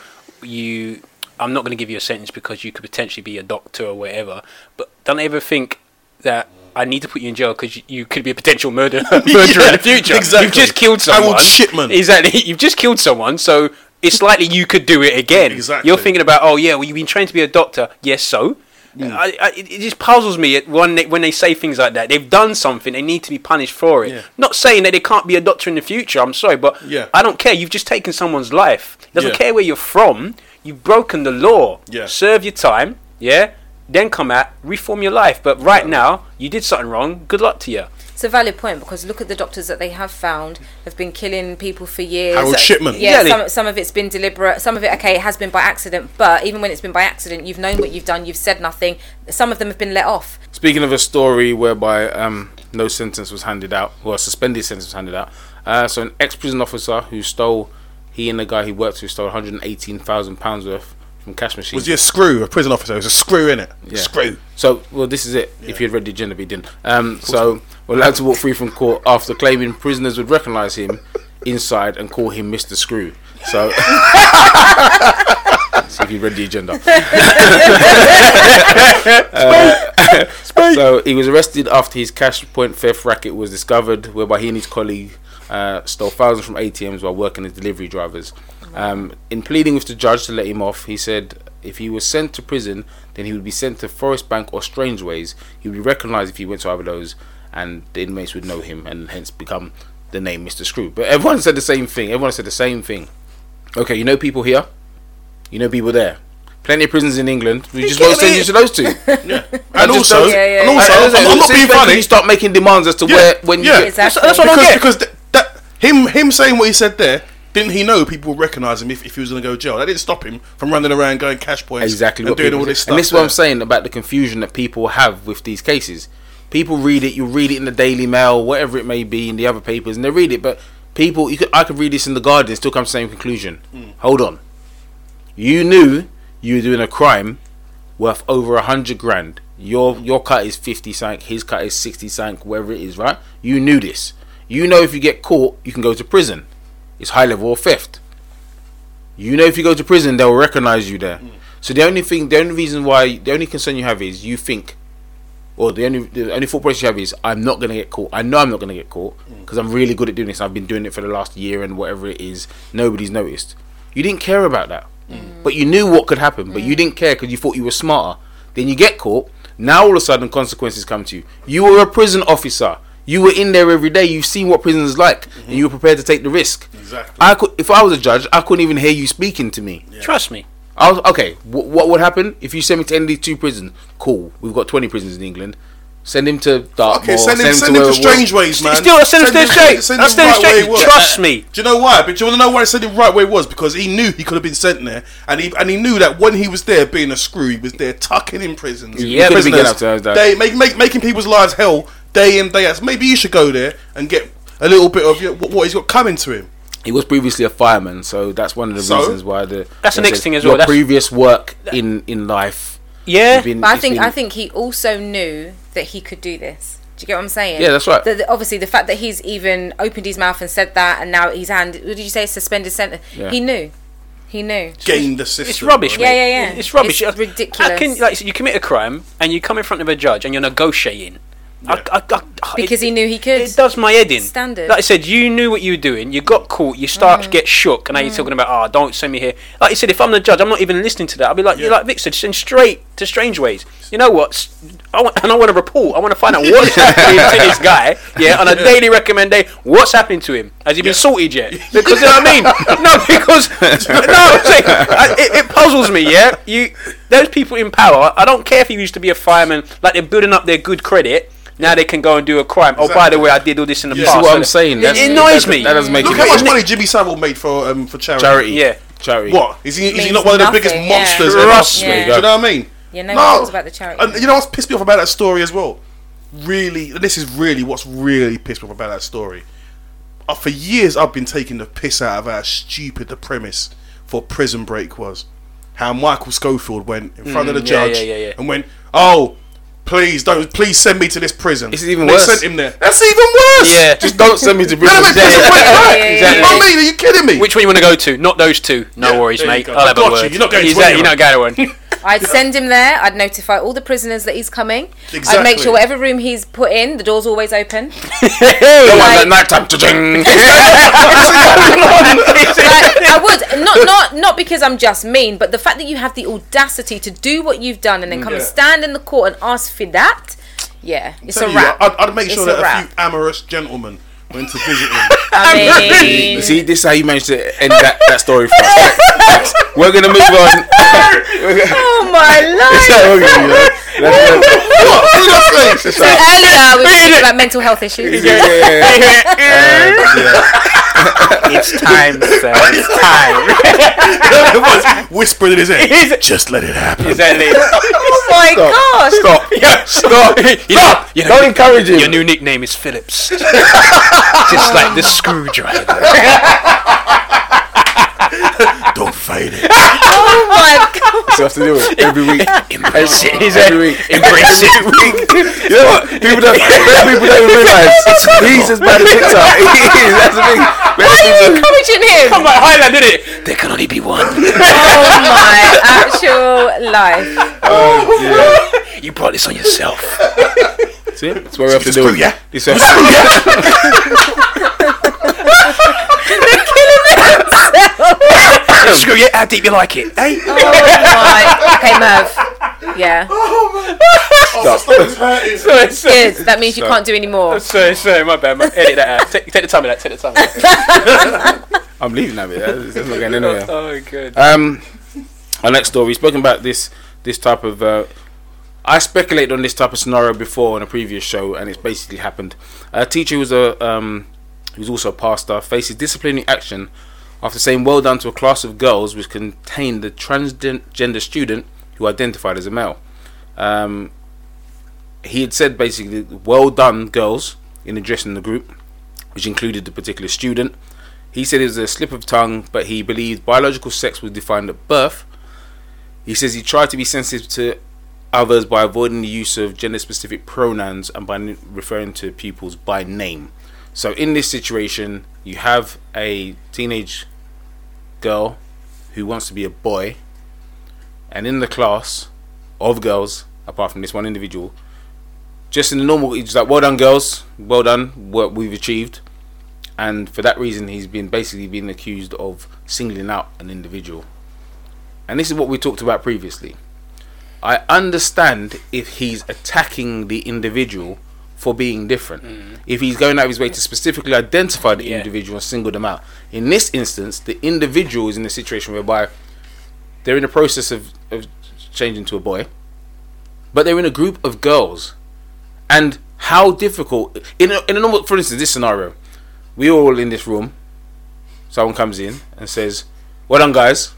you, I'm not going to give you a sentence because you could potentially be a doctor or whatever." But don't ever think that I need to put you in jail because you, you could be a potential murderer, (laughs) murderer in the future? exactly. You've just killed someone. Harold. Shipman. Exactly. (laughs) You've just killed someone, so it's likely you could do it again. Exactly. You're thinking about, oh yeah, well you've been trained to be a doctor. Yes, so. Mm. I, I, it it just puzzles me when they, when they say things like that. They've done something; they need to be punished for it. Yeah. Not saying that they can't be a doctor in the future. I'm sorry, but Yeah. I don't care. You've just taken someone's life. Doesn't Yeah. care where you're from. You've broken the law. Yeah. Serve your time. Yeah. Then come out, reform your life. But right now, you did something wrong. Good luck to you. It's a valid point because look at the doctors that they have found have been killing people for years. Harold Uh, Shipman. Yeah, Yeah, some, some of it's been deliberate. Some of it, okay, it has been by accident. But even when it's been by accident, you've known what you've done. You've said nothing. Some of them have been let off. Speaking of a story whereby um, no sentence was handed out, well, a suspended sentence was handed out. Uh, so an ex-prison officer who stole, he and the guy he worked with stole 118,000 pounds worth from cash. Was he a screw? A prison officer? It was a screw in it. Yeah. Screw. So, well, this is it. If you had read the agenda, but you didn't. Um, so, we're allowed to walk free from court after claiming prisoners would recognise him inside and call him Mr. Screw. So, (laughs) so if you read the agenda. (laughs) Uh, (laughs) so, he was arrested after his cash point theft racket was discovered, whereby he and his colleague uh, stole thousands from ATMs while working as delivery drivers. Um, in pleading with the judge to let him off, he said if he was sent to prison, then he would be sent to Forest Bank or Strangeways. He would be recognised if he went to either of those, and the inmates would know him and hence become the name Mr. Screw. But everyone said the same thing. Everyone said the same thing. Okay, you know people here, you know people there. Plenty of prisons in England. We just won't send you to those two. (laughs) yeah. And also, Yeah, yeah, and also, I- I- I'm, I'm not being when can funny. You start making demands as to Yeah, where when you yeah. get. Exactly. That's what I get. because th- that him him saying what he said there. Didn't he know people would recognise him if, if he was going to go to jail? That didn't stop him from running around going cash points exactly and doing all this stuff. And this is what. I'm saying about the confusion that people have with these cases. People read it. You read it in the Daily Mail, whatever it may be, in the other papers, and they read it. But people, you could, I could read this in the Guardian, still come to the same conclusion. Hmm. Hold on, you knew you were doing a crime worth over a hundred grand. Your your cut is fifty sank, his cut is sixty sank, wherever it is, right? You knew this. You know if you get caught, you can go to prison. It's high level of theft. You know if you go to prison, they'll recognize you there. Mm. So the only thing, the only reason why, the only concern you have is you think, or the only the only thought process you have is I'm not gonna get caught. I know I'm not gonna get caught mm. because I'm really good at doing this. I've been doing it for the last year and whatever it is. Nobody's noticed. You didn't care about that, mm. but you knew what could happen. But you didn't care because you thought you were smarter. Then you get caught. Now all of a sudden consequences come to you. You were a prison officer. You were in there every day. You've seen what prison is like, and mhm. you were prepared to take the risk. Exactly. I could, if I was a judge, I couldn't even hear you speaking to me. Trust me. I was okay. Wh- what would happen if you send me to any of these two prisons? Cool. We've got twenty prisons in England. Send him to Dartmoor. Okay, send him, send to him to where- Strangeways, man. Still, send him to him- straight. send I'll him send him right where he was. Trust me. Do you know why? But do you want to know why I sent him right where he was? Because he knew he could have been sent there, and he and he knew that when he was there being a screw, he was there tucking in prisons. Yeah, could've been prisoners, getting up to that. they make, make making people's lives hell day in day out. So maybe you should go there and get a little bit of your, what, what he's got coming to him. He was previously a fireman, so that's one of the So? reasons why the. That's the like next thing as your well, that's- previous work in in life. Yeah. been- But I think been- I think he also knew that he could do this. Do you get what I'm saying? Yeah, that's right. The, the- obviously, the fact that he's even opened his mouth and said that, and now he's hand. What did you say? Suspended sentence. Yeah. He knew. He knew. Game the system. It's rubbish, bro. Yeah, yeah, yeah. It's rubbish. It's How ridiculous. can, like, you commit a crime and you come in front of a judge and you're negotiating. I, I, I, Because it, he knew he could. It does my head in. Standard. Like I said, you knew what you were doing. You got caught. You start Mm. to get shook, and now you're talking about, oh, don't send me here. Like you said, if I'm the judge, I'm not even listening to that. I'll be like, you're like Vic said, send straight to Strangeways. You know what? S- I want, and I want to report. I want to find out what's (laughs) happening to this guy. Yeah, on a daily recommendation. What's happening to him? Has he been sorted yet? Because you know what I mean? (laughs) No, because no, I'm saying, I- it, it puzzles me. Yeah, you those people in power. I don't care if you used to be a fireman. Like they're building up their good credit. Now they can go and do a crime. Oh, by the way, I did all this in the Yeah. See past. what I'm saying? It, That's- it annoys that- me. That doesn't make Look it how much money Jimmy Savile made for um for charity. charity. Yeah. charity. What is he? Is he not one of the biggest yeah. monsters Trust ever? me. Do you know what I mean? Yeah, no one talks about the charity. And you know what's pissed me off about that story as well? Really, this is really what's really pissed me off about that story. Uh, for years, I've been taking the piss out of how stupid the premise for Prison Break was. How Michael Scofield went in front of the Mm, yeah, judge yeah, yeah, yeah. and went, "Oh, please don't, please send me to this prison." Is even they worse. Sent him there. That's even worse. Yeah. Just don't send me to (laughs) No, prison. no, Yeah, prison yeah, yeah, right? yeah, You know I exactly. mean? Are you kidding me? Which one you want to go to? Not those two. No worries, mate. I'll have a you. word. You're not going to Exactly, You're not going to one. (laughs) (laughs) I'd send him there. I'd notify all the prisoners that he's coming. I'd make sure whatever room he's put in, the door's always open. (laughs) Don't want Like- that night time. Cha-ching. (laughs) Like, I would not not not because I'm just mean, but the fact that you have the audacity to do what you've done and then come and stand in the court and ask for that, yeah, it's a you, wrap. I'd, I'd make sure that a few amorous gentlemen went to visit him. (laughs) I mean, See, this is how you managed to end that, that story for us. (laughs) We're gonna move on. oh my (laughs) life. We're gonna move on. Let's. (laughs) So earlier we were talking about mental health issues. Yeah, yeah, yeah. Uh, (laughs) it's time, sir. It's time. (laughs) Everyone's whispering in his ear. Just let it happen. exactly. Oh my gosh. Stop. Stop. You know, you know, Don't encourage him. Your new nickname is Phillips. Just like the screwdriver. Don't fight it. Oh my (laughs) god. So I have to do it every week. Embrace it. Every week. Embrace it. Every week. (laughs) You know what? People don't, people don't even realise (laughs) he's as bad as Victor. He is. That's the thing. Why are you encouraging him? Come like Highland, did it? There can only be one. Oh my actual life. Oh, you brought this on yourself. See? That's what we have to do. Yeah. ya. This have to Screw you. How deep you like it? Hey. Oh my. Okay, Merv. Yeah. Oh, my stomach's hurting. Sorry, sorry. Good. That means you can't do any more. Sorry, sorry, my bad. My, (laughs) edit that out. Take, take the time of that. Take the time of that. (laughs) I'm leaving that bit. That's that's not going anywhere. (laughs) Oh, good. Um, our next story. We've spoken about this this type of. Uh, I speculated on this type of scenario before in a previous show, and it's basically happened. A teacher who was a um, who's also a pastor faces disciplinary action after saying "well done" to a class of girls which contained the transgender student who identified as a male. Um, he had said basically, "Well done, girls," in addressing the group, which included the particular student. He said it was a slip of tongue, but he believed biological sex was defined at birth. He says he tried to be sensitive to others by avoiding the use of gender specific pronouns and by referring to pupils by name. So in this situation, you have a teenage girl who wants to be a boy, and in the class of girls, apart from this one individual, just in the normal, it's like, well done, girls, well done, what we've achieved. And for that reason, he's been basically been accused of singling out an individual. And this is what we talked about previously. I understand if he's attacking the individual for being different. If he's going out of his way to specifically identify the Yeah. individual and single them out. In this instance, the individual is in a situation whereby they're in the process of, of changing to a boy, but they're in a group of girls. And how difficult in a, in a normal, for instance, this scenario, we're all in this room. Someone comes in and says, "Well done, guys."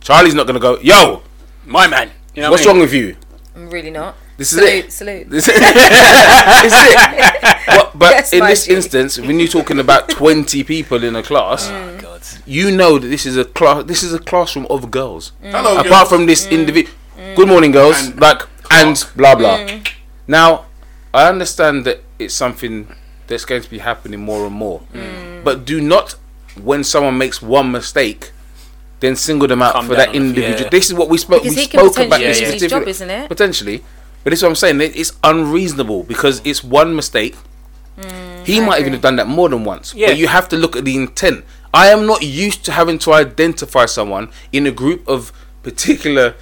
Charley's not gonna go, "Yo, My man. You know what's what I wrong with you?" I'm really not. This is salute, it. salute. This is it. (laughs) (laughs) But, but Yes, in this G. instance, when you're talking about (laughs) 20 people in a class, Mm. God. you know that this is a class. This is a classroom of girls. Hello, Apart girls. from this Mm. individual, good morning, girls. And like and blah blah. Mm. Now, I understand that it's something that's going to be happening more and more. Mm. But do not, when someone makes one mistake, then single them out Come for that individual. yeah. This is what we spoke. Because we he can spoke potentially about lose this his job, isn't it? Potentially, but this is what I'm saying. It's unreasonable because it's one mistake. he Mm, I might even have done that more than once. Yeah. But you have to look at the intent. I am not used to having to identify someone in a group of particular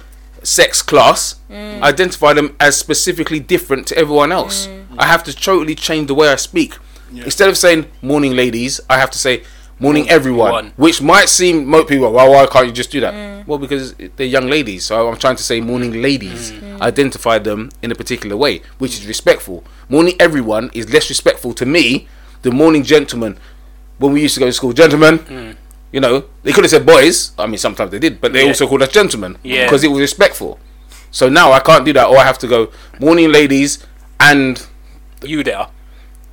sex class, Mm. identify them as specifically different to everyone else. I have to totally change the way I speak. Instead of saying morning ladies, I have to say morning everyone, One. which might seem most people well why can't you just do that? Mm. Well, because they're young ladies, so I'm trying to say morning ladies. Mm. Mm. Identify them in a particular way, which is respectful. Morning everyone is less respectful to me than morning gentlemen. When we used to go to school, gentlemen, mm. you know, they could have said boys. I mean, sometimes they did, but they Yeah. also called us gentlemen Yeah. because it was respectful. So now I can't do that, or I have to go morning ladies and You there.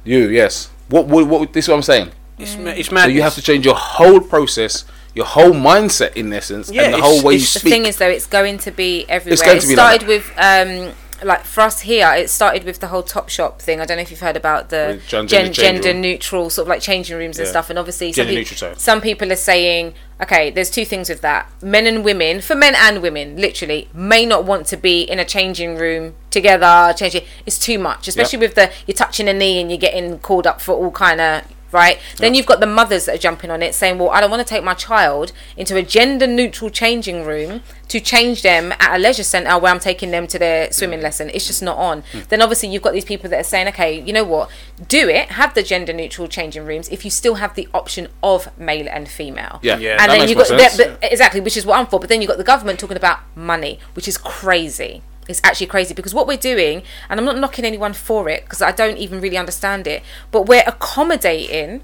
you. Yes. What? What? what this is what I'm saying. It's, ma- it's So mad. you have to change your whole process, your whole mindset in essence, Yeah, and the whole way you it's- The thing is, though, it's going to be everywhere. It's going it to be like started with, um, like for us here, it started with the whole Top Shop thing. I don't know if you've heard about the With gen- gender room. neutral sort of like changing rooms and Yeah. stuff. And obviously, some, Gender peop- neutral, sorry. some people are saying, okay, there's two things with that: men and women, for men and women, literally, may not want to be in a changing room together. Changing, it's too much, especially with the you're touching a knee and you're getting called up for all kind of right? Then you've got the mothers that are jumping on it saying, well, I don't want to take my child into a gender neutral changing room to change them at a leisure centre where I'm taking them to their swimming lesson. It's just not on. Hmm. Then obviously you've got these people that are saying, okay, you know what? Do it, have the gender neutral changing rooms if you still have the option of male and female. Yeah. Yeah. And that then makes you've got sense. the, the, exactly, which is what I'm for. But then you've got the government talking about money, which is crazy. It's actually crazy because what we're doing, and I'm not knocking anyone for it because I don't even really understand it, but we're accommodating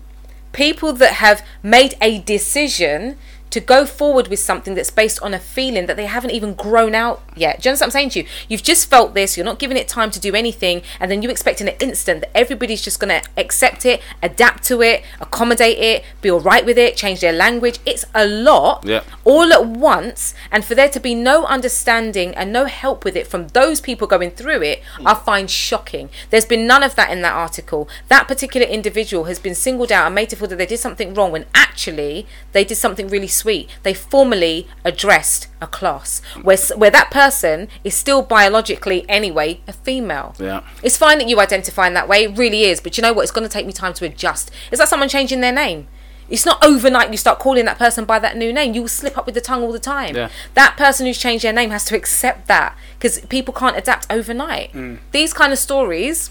people that have made a decision to go forward with something that's based on a feeling that they haven't even grown out yet. Do you understand what I'm saying to you? You've just felt this, you're not giving it time to do anything, and then you expect in an instant that everybody's just going to accept it, adapt to it, accommodate it, be all right with it, change their language. It's a lot Yeah. all at once, and for there to be no understanding and no help with it from those people going through it, I find shocking. There's been none of that in that article. That particular individual has been singled out and made to feel that they did something wrong when actually they did something really sweet. They formally addressed a class where where that person is still biologically anyway a female. Yeah. It's fine that you identify in that way, it really is, but you know what? It's going to take me time to adjust. It's like someone changing their name. It's not overnight you start calling that person by that new name. You will slip up with the tongue all the time. Yeah. That person who's changed their name has to accept that because people can't adapt overnight. Mm. These kind of stories,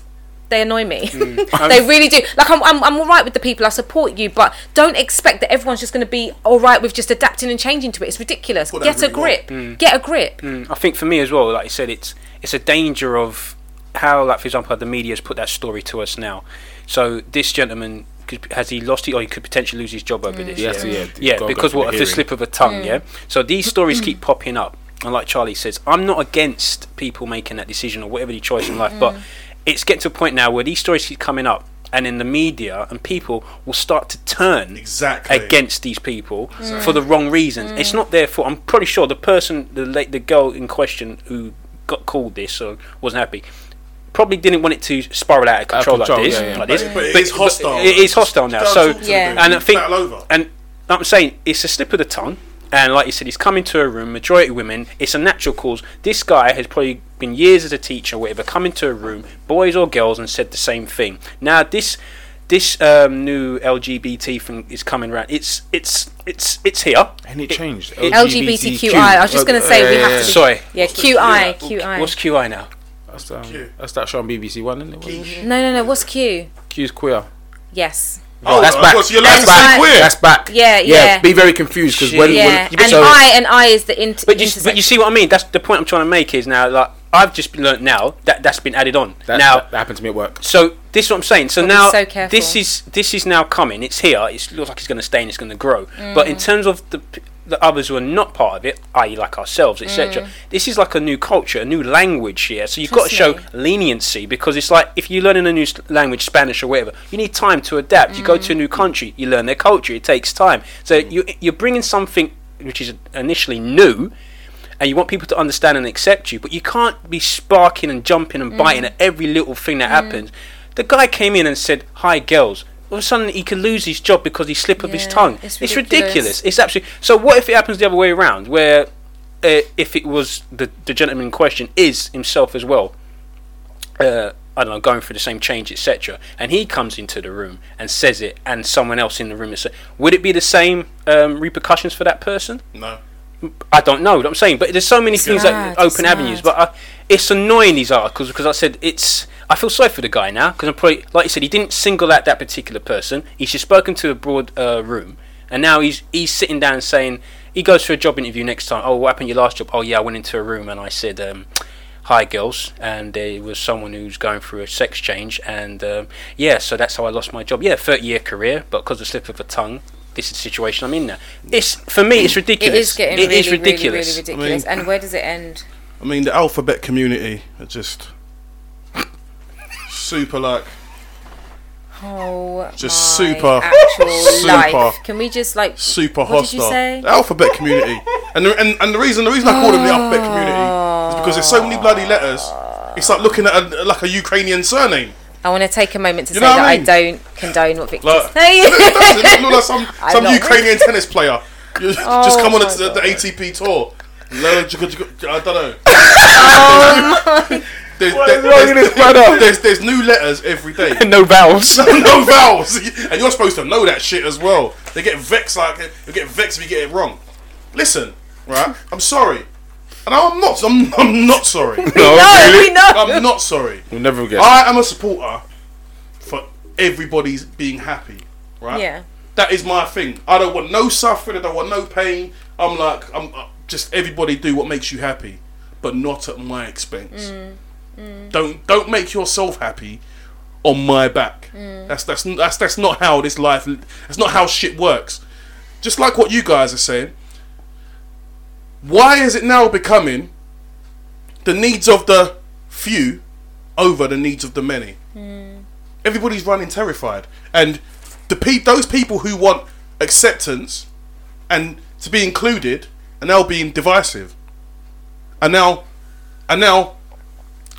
they annoy me. Mm. (laughs) they really do. Like I'm, I'm, I'm all right with the people. I support you, but don't expect that everyone's just going to be all right with just adapting and changing to it. It's ridiculous. Put that Get a really well. grip. Mm. Get a grip. Mm. I think for me as well, like you said, it's it's a danger of how, like for example, the media has put that story to us now. So this gentleman could, has he lost it, or he could potentially lose his job over this. Yes, yeah, yeah, yeah, go- go because what the of the slip of a tongue, yeah. So these (clears throat) stories keep popping up, and like Charley says, I'm not against people making that decision or whatever the choice in life, but it's getting to a point now where these stories keep coming up. And in the media, and people will start to turn Exactly. against these people for the wrong reasons. Mm. It's not their fault. I'm pretty sure the person, the la- the girl in question who got called this or wasn't happy. Probably didn't want it to spiral out of control, control, like this. yeah, yeah. Like this. But it is hostile. it is hostile now. So Yeah. and I think over. and I'm saying it's a slip of the tongue. And like you said, he's come into a room, majority women. It's a natural cause. This guy has probably been years as a teacher, or whatever, come into a room, boys or girls, and said the same thing. Now this this um, new LGBT thing is coming around. It's it's it's it's here. And it changed. it- LGBTQI. I was just going to say we have to. Be, Sorry, yeah, QI. QI. what's QI now? That's, um, Q. that's that show on BBC One, isn't it? Wasn't it? No, no, no. What's Q? Q's queer. Yes. Oh, that's back. course, you're That's back. queer. That's back. Yeah, yeah. Be very confused because when, Yeah, when and so- I and I is the inter- But you, but you see what I mean? That's the point I'm trying to make. Is now like I've just been learnt now that that's been added on. that, now that, that happened to me at work. So this is what I'm saying. So Gotta now so this is this is now coming. It's here. It looks like it's going to stay and it's going to grow. But Mm. in terms of the the others who are not part of it, i.e., like ourselves, etc., this is like a new culture, a new language here. So you've got to Mm. Show me. leniency because it's like if you're learning a new language, Spanish or whatever, you need time to adapt. You go to a new Mm. country, you learn their culture. It takes time. So you you're bringing something which is initially new and you want people to understand and accept you, but you can't be sparking and jumping and biting at every little thing that happens. The guy came in and said, "Hi, girls." All of a sudden, he could lose his job because he slip of his tongue. it's It's, ridiculous. ridiculous. It's absolutely. So, what if it happens the other way around, where uh, if it was the the gentleman in question is himself as well? Uh, I don't know, going through the same change, etc. And he comes into the room and says it, and someone else in the room is saying, would it be the same um, repercussions for that person? No. I don't know what I'm saying, but there's so many things mad, that open avenues. But uh, it's annoying these articles because I said it's. I feel sorry for the guy now because I'm probably like you said he didn't single out that particular person. He's just spoken to a broad uh, room, and now he's he's sitting down saying he goes for a job interview next time. Oh, what happened your last job? Oh yeah, I went into a room and I said. Um, Hi girls, and there was someone who's going through a sex change, and um, yeah, so that's how I lost my job. Yeah, thirty year career, but because of slip of a tongue, this is the situation I'm in now. It's for me, it's ridiculous. It is getting It really, is ridiculous. really, really ridiculous. and where does it end? I mean, the alphabet community are just super like. Oh, Just my super- (laughs) super- life. Can we just like super What did you hostile. say? The alphabet community, and the, and and the reason the reason I call them the alphabet community is because there's so many bloody letters. It's like looking at a, like a Ukrainian surname. I want to take a moment to You say that what I I, don't condone what Victor's Like, saying. it look like some I'm some not- Ukrainian tennis player. You (laughs) just Oh come on oh my the, the ATP tour. I don't know. Oh (laughs) There's, What there- is wrong with there's- this brother? There's, there's new letters every day. (laughs) no vowels. no vowels, and you're supposed to know that shit as well. They get vexed like they get vexed if you get it wrong. Listen, right? I'm sorry, and I'm not. I'm, I'm not sorry. (laughs) No, no, really? we know. I'm not sorry. You'll never forget. I am a supporter for everybody's being happy, right? Yeah. That is my thing. I don't want no suffering. I don't want no pain. I'm like, I'm uh, just everybody do what makes you happy, but not at my expense. Don't don't make yourself happy on my back. That's that's that's that's not how this life. That's not how shit works. Just like what you guys are saying. Why is it now becoming the needs of the few over the needs of the many? Hmm. Everybody's running terrified, and the pe- those people who want acceptance and to be included are now being divisive. And now, and now,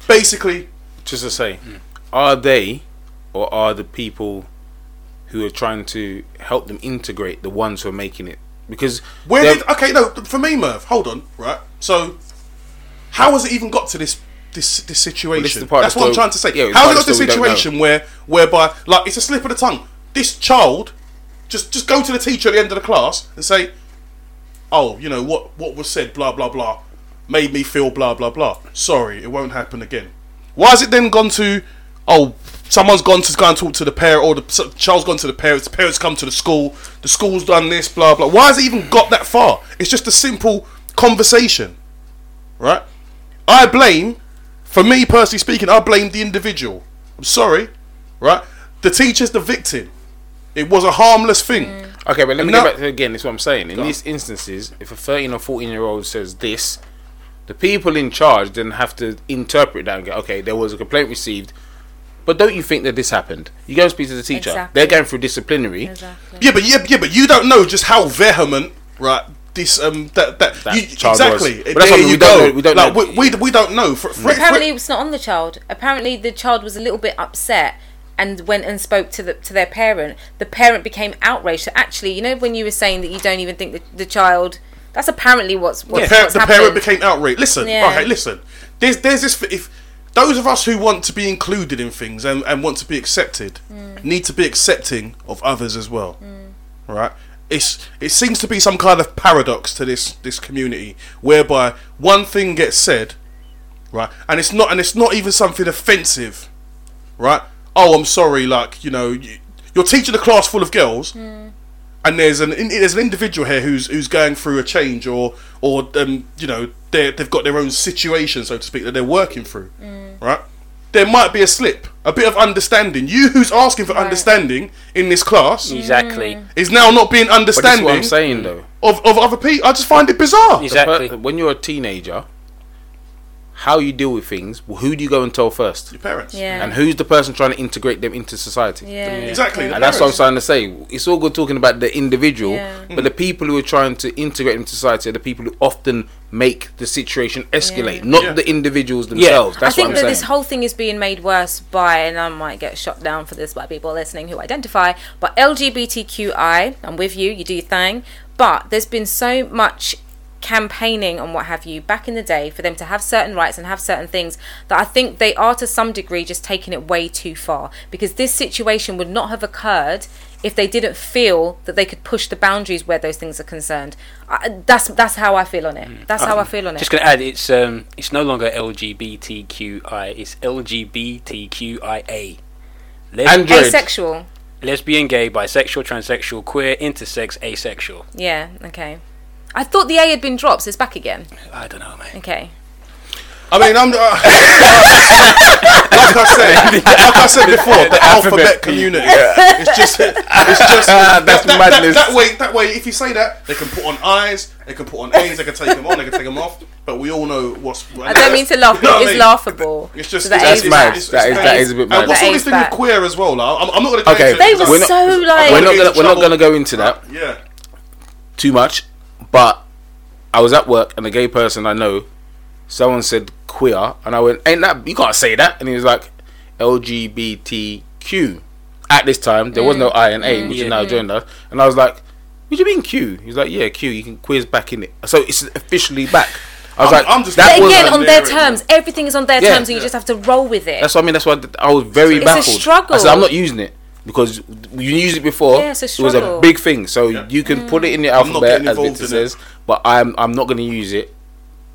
basically, Just to say, hmm. are they or are the people who are trying to help them integrate the ones who are making it? Because where did okay? No, for me, Merv, hold on, right? So, how has it even got to this this this situation? the part That's what I'm trying to say. yeah, how has it got to this story we don't situation where whereby like it's a slip of the tongue? This child just just go to the teacher at the end of the class and say, "Oh, you know what what was said, blah blah blah, made me feel blah blah blah. Sorry, it won't happen again." Why has it then gone to? Oh, someone's gone to go and talk to the parent, or the s- child's gone to the parents. The parents come to the school. The school's done this, blah blah. Why has it even got that far? It's just a simple conversation, right? I blame, for me personally speaking, I blame the individual. I'm sorry, right? The teacher's the victim. It was a harmless thing. Mm. Okay, but let me No. get back to again. This is what I'm saying. In Go these instances, if a 13 or 14 year old says this, the people in charge then have to interpret that and go, okay, there was a complaint received, but don't you think that this happened? You go and speak to the teacher. Exactly. They're going through disciplinary. Exactly. Yeah, but yeah, yeah, but you don't know just how vehement, right? this um that that, That you, child exactly. was. But that's there what we you don't know- we don't like, know. We, we, we don't know. For, for, Apparently, for- it's not on the child. Apparently, the child was a little bit upset and went and spoke to the to their parent. The parent became outraged. So actually, you know, when you were saying that you don't even think that the child. That's apparently what's what's, the, what's the happened. parent became outraged. Listen, Yeah. okay, listen. There's there's this if those of us who want to be included in things and, and want to be accepted Mm. need to be accepting of others as well. Right? It's it seems to be some kind of paradox to this this community whereby one thing gets said, right, and it's not and it's not even something offensive, right? Oh, I'm sorry, like you know, you, you're teaching a class full of girls, and there's an there's an individual here who's who's going through a change or or um you know they they've got their own situation so to speak that they're working through, right? There might be a slip, a bit of understanding. You who's asking for understanding in this class Exactly. is now not being But this is what I'm saying though. of, of other people. I just find it bizarre. Exactly. When you're a teenager, how you deal with things, well, who do you go and tell first? Your parents. Yeah. And who's the person trying to integrate them into society? yeah. Exactly. the And that's what I'm trying to say. It's all good talking about the individual, Yeah. but the people who are trying to integrate into society are the people who often make the situation escalate, Yeah. not Yeah. the individuals themselves. I That's think what I'm that saying. this whole thing is being made worse by, and I might get shot down for this by people listening who identify, but LGBTQI, I'm with you, you do your thing, but there's been so much campaigning and what have you back in the day for them to have certain rights and have certain things that I think they are to some degree just taking it way too far because this situation would not have occurred if they didn't feel that they could push the boundaries where those things are concerned. I, that's that's how I feel on it. That's how I feel on it. Just gonna add, it's um, it's no longer LGBTQI, it's LGBTQIA. Les- Android. Asexual. lesbian, gay, bisexual, transsexual, queer, intersex, asexual. Yeah, okay. I thought the A had been dropped, so it's back again. I don't know, man. Okay. I mean, I'm. Uh, (laughs) like I said, (laughs) like I said before, the alphabet community. It's just, it's just. (laughs) That's that, that, madness. That, that way, that way. If you say that, they can put on eyes, they can put on A's, they can take them on, they can take them off. But we all know what's. I don't mean to laugh, You know but it's I mean? laughable. It's just So the it's, A That's is mad. back. It's, That it's is- mad. that is a bit And mad. what's The all A this thing with queer as well? Like, I'm, I'm not going to. Okay, They were we're so like. we're not gonna we're not gonna go into that Yeah. too much, but I was at work and a gay person I know, someone said queer, and I went, "Ain't that you can't say that?" And he was like, "LGBTQ." At this time, there was no mm. I and A, mm. which Yeah. is now mm. joined us, and I was like, "What do you mean Q?" He's like, "Yeah, Q. You can queer's back in it, so it's officially back." I was I'm- like, I'm just- "That But again, on their terms, everything is on their Yeah. terms, and you just have to roll with it. That's what I mean. That's why I was very It's a struggle. I said, I'm not using it because you used it before. Yeah, it's a it was a big thing. So you can put it in the alphabet as Victor it. says, but I'm I'm not going to use it.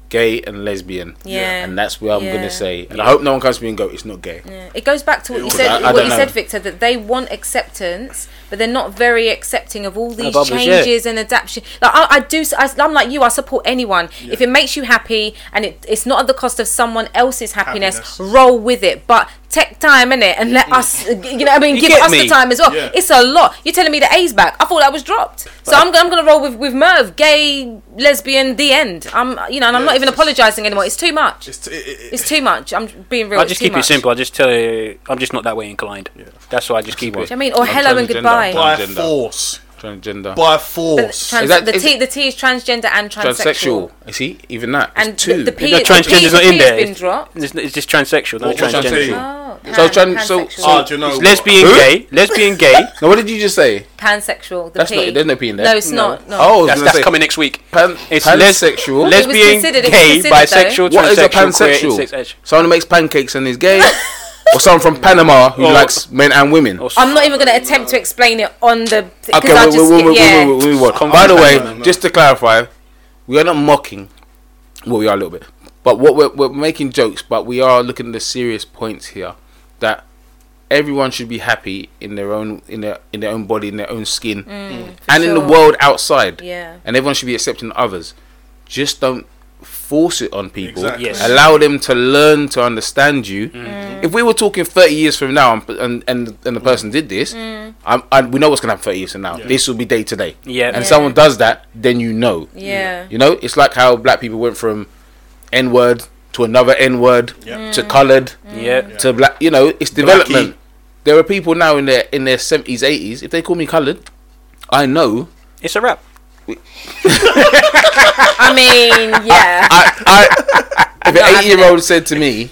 Gay and lesbian. Yeah. And that's where I'm Yeah. going to say. And I hope no one comes to me and go, it's not gay. Yeah. It goes back to what you said. I- I what you know. said, Victor, that they want acceptance, but they're not very accepting of all these others, changes and adaptation. Like I, I do, I, am like you. I support anyone if it makes you happy and it, it's not at the cost of someone else's happiness. Happiness. Roll with it, but take time in it and let mm. us. You know, I mean, You give get us the time as well. Yeah. It's a lot. You're telling me the A's back. I thought that was dropped. So I'm, I'm going to roll with with Merv, gay, lesbian, the end. I'm, you know, and I'm Yeah, not even apologising anymore. It's too much. It's, t- it, it, It's too much. I'm being real. I'll it's just too keep it simple. I'll just tell you, I'm just not that way inclined. That's why I just keep it. I mean, or I'm hello and transgender. Goodbye. by Transgender. force. Transgender. By force. trans- Is that- the is- T the T is transgender and transsexual. Transsexual. You see, even that. It's And two. the, the P, No, the transgender's P, not in the P there. has been dropped. It's, it's just transsexual, not What- what's that transgender. T? Oh, So pan- so- pansexual. Ah, do you know? It's what? lesbian, Who? gay, lesbian, gay. (laughs) now, what did you just say? pansexual. The That's P. not- there's no P in there. No, it's No. not. No. Oh, I was That's, gonna that's say, coming next week. Pan, It's pansexual. les- It was lesbian, considered- it was gay, considered, though. bisexual, What is a transsexual, queer, pansexual? intersex. Someone who makes pancakes and is gay, (laughs) or someone from Panama who Or- likes men and women. I'm not even going to attempt to explain it on the. Because Okay, I we, just, we, we, we, yeah. we, we, we, what? Come By the way, just to clarify, we are not mocking. Well, we are a little bit, but what we're, we're making jokes, but we are looking at the serious points here. That everyone should be happy in their own in their in their own body, in their own skin, mm, and in the world outside. Yeah. And everyone should be accepting others. Just don't force it on people. Exactly. Yes. Allow them to learn to understand you. Mm. If we were talking 30 years from now and and, and, and the person did this, Mm. I'm, I, we know what's going to happen 30 years from now. Yeah. This will be day to day. Yeah. And Yeah. someone does that, then you know. Yeah. You know, it's like how black people went from N word to another N word Yeah. to coloured Yeah. to black. You know, it's development. There are people now in their in their 70s, 80s. If they call me coloured, I know It's a wrap. I mean, yeah. I, I, if Not an eight-year-old said to me,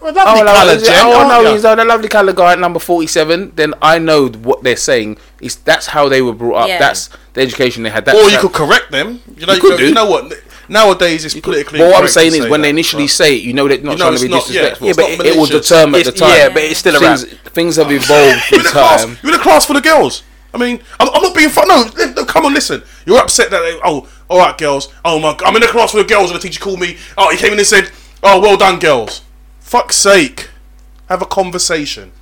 Well, lovely "Oh, no, colour, is it- Jen, oh aren't no, ya? he's a lovely colour guy at number forty-seven," then I know what they're saying. Is that's how they were brought up. Yeah. That's the education they had. That's Or you that- could correct them. You know, You you, could know, do. you know what? Nowadays it's politically. But what I'm saying is, say when they initially but- say it, you know they're not You know trying to be not- yeah, disrespectful. it's but it, it will malicious. determine at the time. yeah, but it's still around. things, things have evolved (laughs) You're with in a class. time. You're in a class full of girls. I mean, I'm, I'm not being fun. No, no, come on, listen. You're upset that they, oh, all right, girls. Oh my, I'm in a class with girls, and the teacher called me. Oh, he came in and said, oh, well done, girls. Fuck's sake, have a conversation.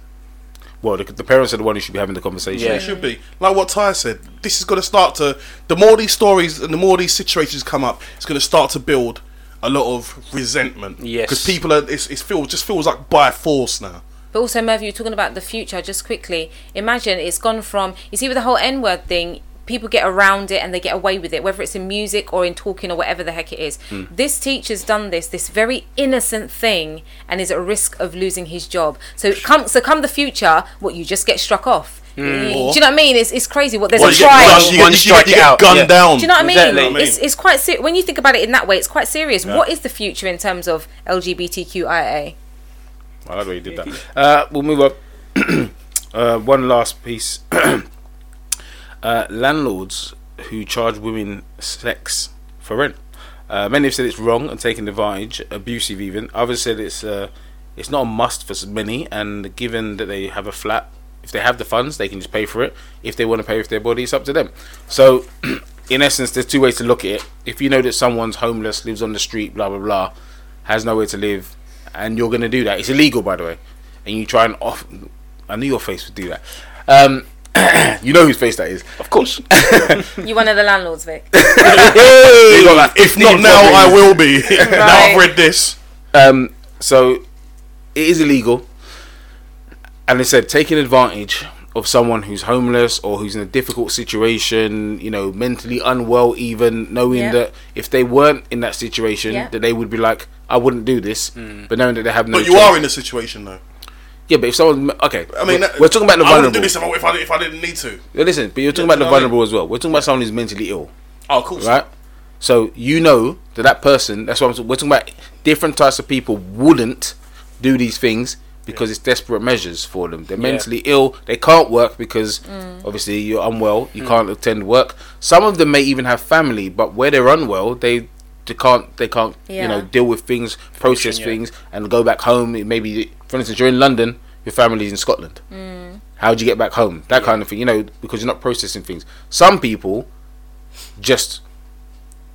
Well, the, the parents are the one who should be having the conversation. Yeah. It should be like what Ty said. This is going to start to. The more these stories and the more these situations come up, it's going to start to build a lot of resentment. Yes. because people are. It's, it's feel just feels like by force now. But also, Merv, you're talking about the future. Just quickly, imagine it's gone from you see with the whole N word thing. People get around it and they get away with it, whether it's in music or in talking or whatever the heck it is. Hmm. This teacher's done this, this very innocent thing, and is at risk of losing his job. So come, so come the future, what you just get struck off. You- do you know what I mean? It's, it's crazy. What there's Well, a you get trial. One- you get- you get- you get gunned yeah. down. Do you know what I mean? Exactly. what I mean? It's, it's quite ser- when you think about it in that way. It's quite serious. What is the future in terms of LGBTQIA? I like the way you did that. Uh, we'll move up. (clears throat) uh, one last piece. (clears throat) uh, landlords who charge women sex for rent. Uh, many have said it's wrong and taking advantage, abusive even. Others said it's uh, it's not a must for many, and given that they have a flat, if they have the funds, they can just pay for it. If they want to pay with their body, it's up to them. So, (clears throat) in essence, there's two ways to look at it. If you know that someone's homeless, lives on the street, blah blah blah, has nowhere to live, and you're going to do that, it's illegal by the way, and you try and off. I knew your face would do that. Um, (clears throat) you know whose face that is. Of course. (laughs) You're one of the landlords, Vic. (laughs) You like if not now, I will be. (laughs) now I've read this. Um, so it is illegal, and they said taking advantage of someone who's homeless or who's in a difficult situation, you know, mentally unwell, even knowing Yeah. that if they weren't in that situation, Yeah. that they would be like, I wouldn't do this, mm. but knowing that they have no. But you choice. are in a situation though. Yeah, but if someone, okay, I mean, we're, we're talking about the I wouldn't vulnerable. do this if I, if I, if I didn't need to. Yeah, Listen, but you're talking Yeah, about the you know what I mean? vulnerable as well. We're talking about someone who's mentally ill. Oh, cool. right? So you know that that person. That's what I'm. We're talking about different types of people wouldn't do these things because it's desperate measures for them. They're mentally ill. They can't work because mm. obviously you're unwell. You mm. can't attend work. Some of them may even have family, but where they're unwell, they. They can't. They can't. You know, deal with things, process yeah. things, and go back home. It Maybe, for instance, you're in London. Your family's in Scotland. Mm. How would you get back home? That kind of thing. You know, because you're not processing things. Some people just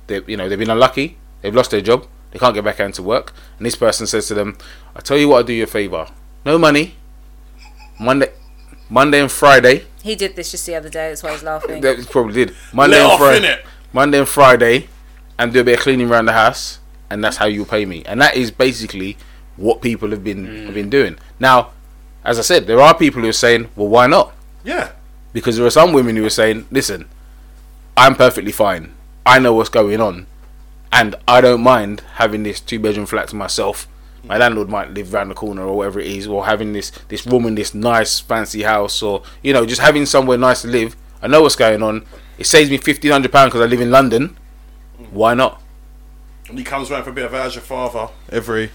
they you know they've been unlucky they've lost their job they can't get back out into work and this person says to them i tell you what i'll do you a favor no money monday monday and friday He did this just the other day. That's why I was laughing. that he probably did monday Let and friday monday and friday and do a bit of cleaning around the house and that's how you pay me and that is basically what people have been mm. have been doing now as i said there are people who are saying well why not Yeah. because there are some women who are saying, "Listen, I'm perfectly fine. I know what's going on, and I don't mind having this two bedroom flat to myself. My landlord might live around the corner or whatever it is, or having this this woman, this nice fancy house, or you know, just having somewhere nice to live. I know what's going on. It saves me fifteen hundred pounds because I live in London. Why not? And he comes round for a bit of as your father every.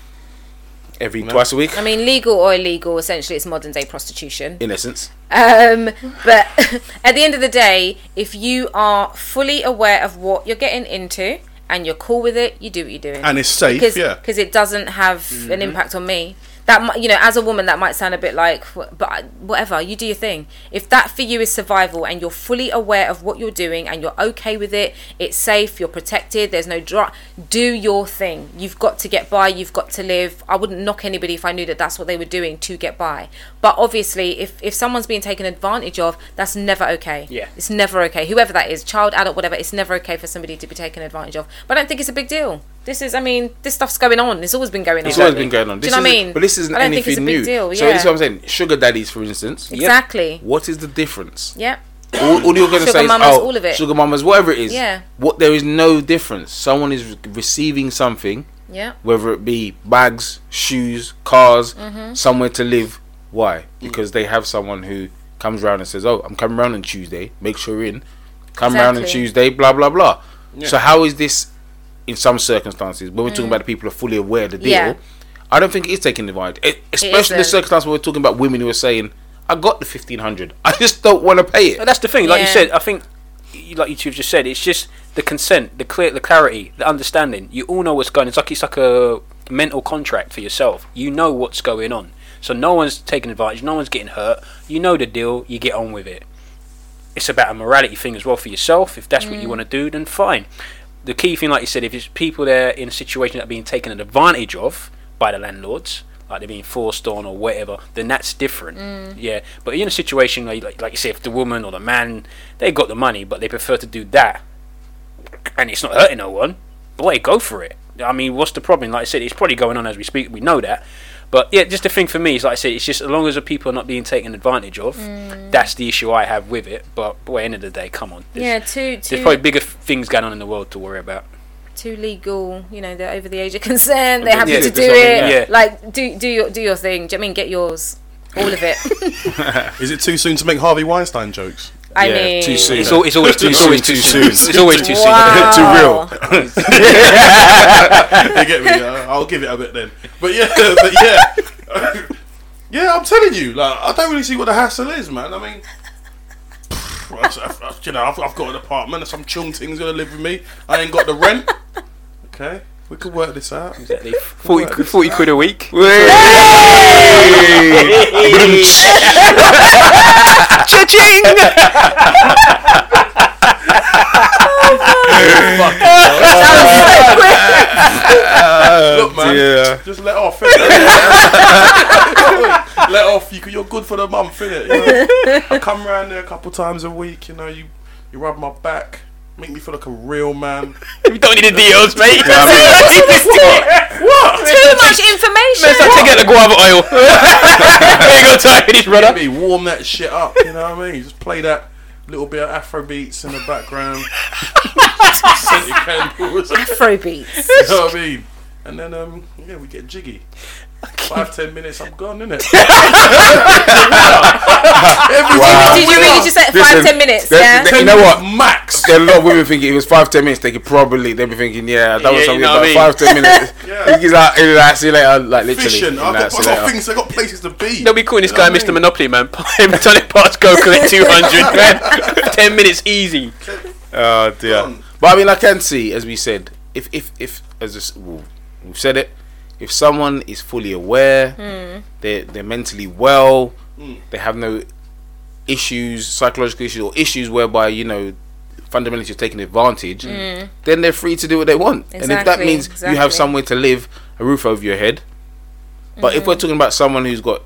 Every twice a week, I mean, legal or illegal, essentially, it's modern day prostitution. in essence. Um, but (laughs) at the end of the day, if you are fully aware of what you're getting into and you're cool with it, you do what you're doing. And it's safe, because yeah. because it doesn't have an mm-hmm. impact on me. That you know, as a woman, that might sound a bit like, but whatever. You do your thing. If that for you is survival, and you're fully aware of what you're doing, and you're okay with it, it's safe, you're protected. There's no drop. Do your thing. You've got to get by. You've got to live. I wouldn't knock anybody if I knew that that's what they were doing to get by. But obviously, if if someone's being taken advantage of, that's never okay. Yeah. It's never okay. Whoever that is, child, adult, whatever, it's never okay for somebody to be taken advantage of. But I don't think it's a big deal. This is, I mean, this stuff's going on. It's always been going on. It's always been going on. Do you know what I mean? But this isn't I don't think anything it's a new. big deal. So yeah. this is what I'm saying. Sugar daddies, for instance. Exactly. What is the difference? Yep. All, all you're going to Sugar say is, oh, all of it. sugar mamas, whatever it is. Yeah. What there is no difference. Someone is re- receiving something, Yeah. whether it be bags, shoes, cars, Mm-hmm. somewhere to live. Why? Because they have someone who comes around and says, "Oh, I'm coming around on Tuesday. Make sure you're in. come around on Tuesday, blah blah blah. So how is this in some circumstances when we're talking about the people who are fully aware of the deal? Mm. Yeah. I don't think it is taking advantage, E- especially the isn't. circumstance where we're talking about women who are saying, "I got the fifteen hundred, I just don't want to pay But it." that's the thing. Like you said, I think, like you two have just said, it's just the consent, the clear, the clarity, the understanding. You all know what's going. On. It's like it's like a mental contract for yourself. You know what's going on. So no one's taking advantage. No one's getting hurt. You know the deal. You get on with it. It's about a morality thing as well for yourself. If that's what you want to do, then fine. The key thing, like you said, if it's people there in a situation that are being taken advantage of by the landlords, like they're being forced on or whatever, then that's different. Mm. Yeah, but in a situation like, like like you say, if the woman or the man they got the money, but they prefer to do that, and it's not hurting no one, boy, go for it. I mean, what's the problem? Like I said, it's probably going on as we speak. We know that. But yeah, just the thing for me is, like I said, it's just as long as the people are not being taken advantage of, mm. that's the issue I have with it. But boy, end of the day, come on. There's, Yeah, two there's probably bigger f- things going on in the world to worry about. too legal. You know, they're over the age of (laughs) consent. They're happy Yeah, to do it. yeah. Like do do your do your thing. Do you know I mean get yours? All of it. (laughs) (laughs) Is it too soon to make Harvey Weinstein jokes? I Yeah, mean, too soon. It's, al- it's always too, Too it's always too too soon. soon. It's always too soon. Wow. (laughs) Too real. (laughs) (laughs) you get me? Uh, I'll give it a bit then. But yeah, but yeah, yeah. I'm telling you, like I don't really see what the hassle is, man. I mean, I've- I've- you know, I've, I've got an apartment. Some chung thing's gonna live with me. I ain't got the rent. Okay, we could work this out. Exactly. 40, quid- 40 quid a week. Cha-ching! Look, man, dear. just let off. innit? (laughs) let off. You, you're good for the month, innit? You know? I come round there a couple times a week. You know, you you rub my back, make me feel like a real man. (laughs) We don't need the deals, mate. (laughs) (laughs) What? Too much information. Let's not take out the guava oil. Ain't got time for this, brother. me warm that shit up. You know what I mean? Just play that little bit of Afro beats in the background. Scented candles. Afro beats. You know what I mean? And then um yeah, we get jiggy. Five ten minutes, I'm gone, innit? (laughs) Every Wow. Did you really just say five Listen, ten minutes? there- Yeah. there- you know what? Max. There are a lot of women thinking it was five ten minutes. They could probably they'd be thinking, yeah, that was Yeah, something you know about what I mean? five ten minutes. (laughs) Yeah. He's like, he's like, see you later, like literally. Fishing. I've Nah, got, see I've you got later. things, I've got places to be. They'll be calling this You know guy what I Mr. mean? Monopoly, man. Every time it pass, go collect 200, man. 10 minutes easy. Oh dear. But I mean, I can see, as we said, if if if as this, well, we've said it, if someone is fully aware, hmm. they're they're mentally well, hmm. they have no issues, psychological issues, or issues whereby you know fundamentally you're taking advantage, hmm. then they're free to do what they want. and if that Exactly, means you have somewhere to live, a roof over your head. But if we're talking about someone who's got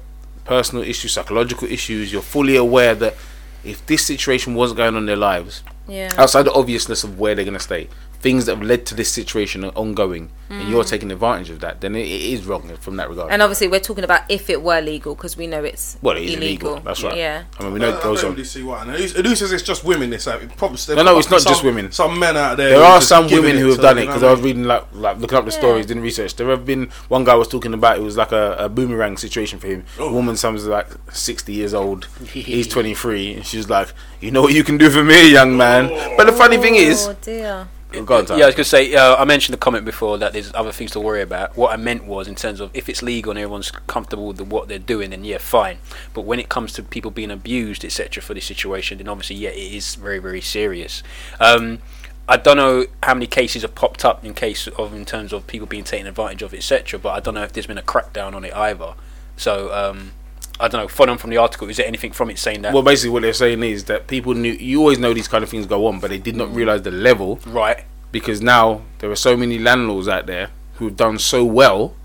personal issues, psychological issues, you're fully aware that if this situation wasn't going on in their lives, Yeah. outside the obviousness of where they're going to stay, things that have led to this situation are ongoing, and hmm. you're taking advantage of that, then it, it is wrong from that regard. And obviously, we're talking about if it were legal because we know it's well, it is illegal. illegal. That's right. Yeah. I mean, we know don't, it I goes don't on. really see why. And Who who says it's just women? This out. Probably, No, no, it's must be not just women. Some men out there. There are some women who have done it because I I was reading like like looking up the Yeah. stories, didn't research. There have been one guy was talking about it was like a, a boomerang situation for him. Oh. A woman, someone's like sixty years old, (laughs) he's twenty three, and she's like, "You know what you can do for me, young man." But the funny thing is, oh dear. oh, go on. Yeah, I was going to say, uh, I mentioned the comment before that there's other things to worry about. What I meant was, in terms of if it's legal and everyone's comfortable with what they're doing, then yeah, fine. But when it comes to people being abused, etc., for this situation, then obviously, yeah, it is very, very serious. Um, I don't know how many cases have popped up in case of in terms of people being taken advantage of, etc. But I don't know if there's been a crackdown on it either. So um, I don't know. Following from the article, is there anything from it saying that? Well, basically, what they're saying is that people knew. You always know these kind of things go on, but they did not mm. realize the level right. because now there are so many landlords out there who've done so well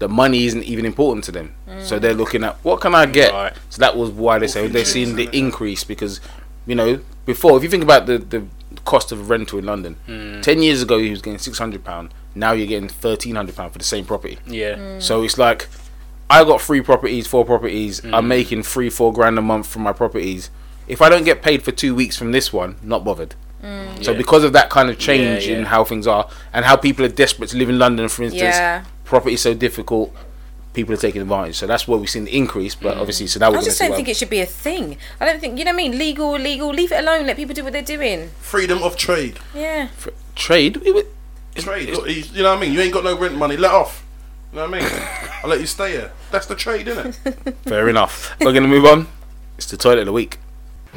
that money isn't even important to them. Mm. So they're looking at what can I get. Right. So that was why they say they're seeing the increase because you know before if you think about the the cost of rental in London, mm. ten years ago he was getting six hundred pound. Now you're getting thirteen hundred pound for the same property. Yeah. So it's like I got three properties, four properties. I'm mm. making three, four grand a month from my properties. If I don't get paid for two weeks from this one, not bothered. Mm. So Yeah. because of that kind of change Yeah, in how things are and how people are desperate to live in London, for instance, Yeah. property is so difficult. people are taking advantage. So that's where we've seen the increase. But mm. obviously, so now we're I just don't what- think it should be a thing. I don't think you know what I mean. Legal, legal. Leave it alone. Let people do what they're doing. Freedom of trade. Yeah. trade. it wa- Trade. Look, you you know what I mean? You ain't got no rent money. Let off. You know what I mean? I'll let you stay here. That's the trade, isn't it? (laughs) Fair enough. We're going to move on. It's the toilet of the week. (coughs)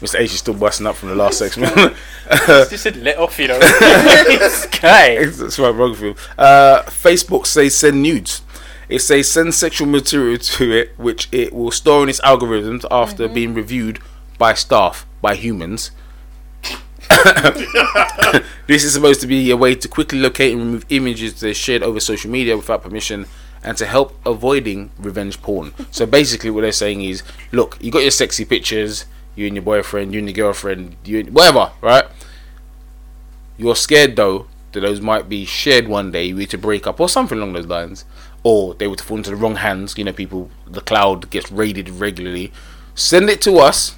Mr. H is still busting up from the last segment. Just said let off, you know. (laughs) this guy. That's right, wrong for you. Uh, Facebook says send nudes. It says send sexual material to it, which it will store in its algorithms after being reviewed by staff, by humans. (coughs) this is supposed to be a way to quickly locate and remove images that are shared over social media without permission and to help avoiding revenge porn. so basically what they're saying is, look, you got your sexy pictures, you and your boyfriend, you and your girlfriend, you and whatever, right? You're scared though that those might be shared one day, you need to break up or something along those lines, or they would fall into the wrong hands. You know, people, the cloud gets raided regularly. Send it to us.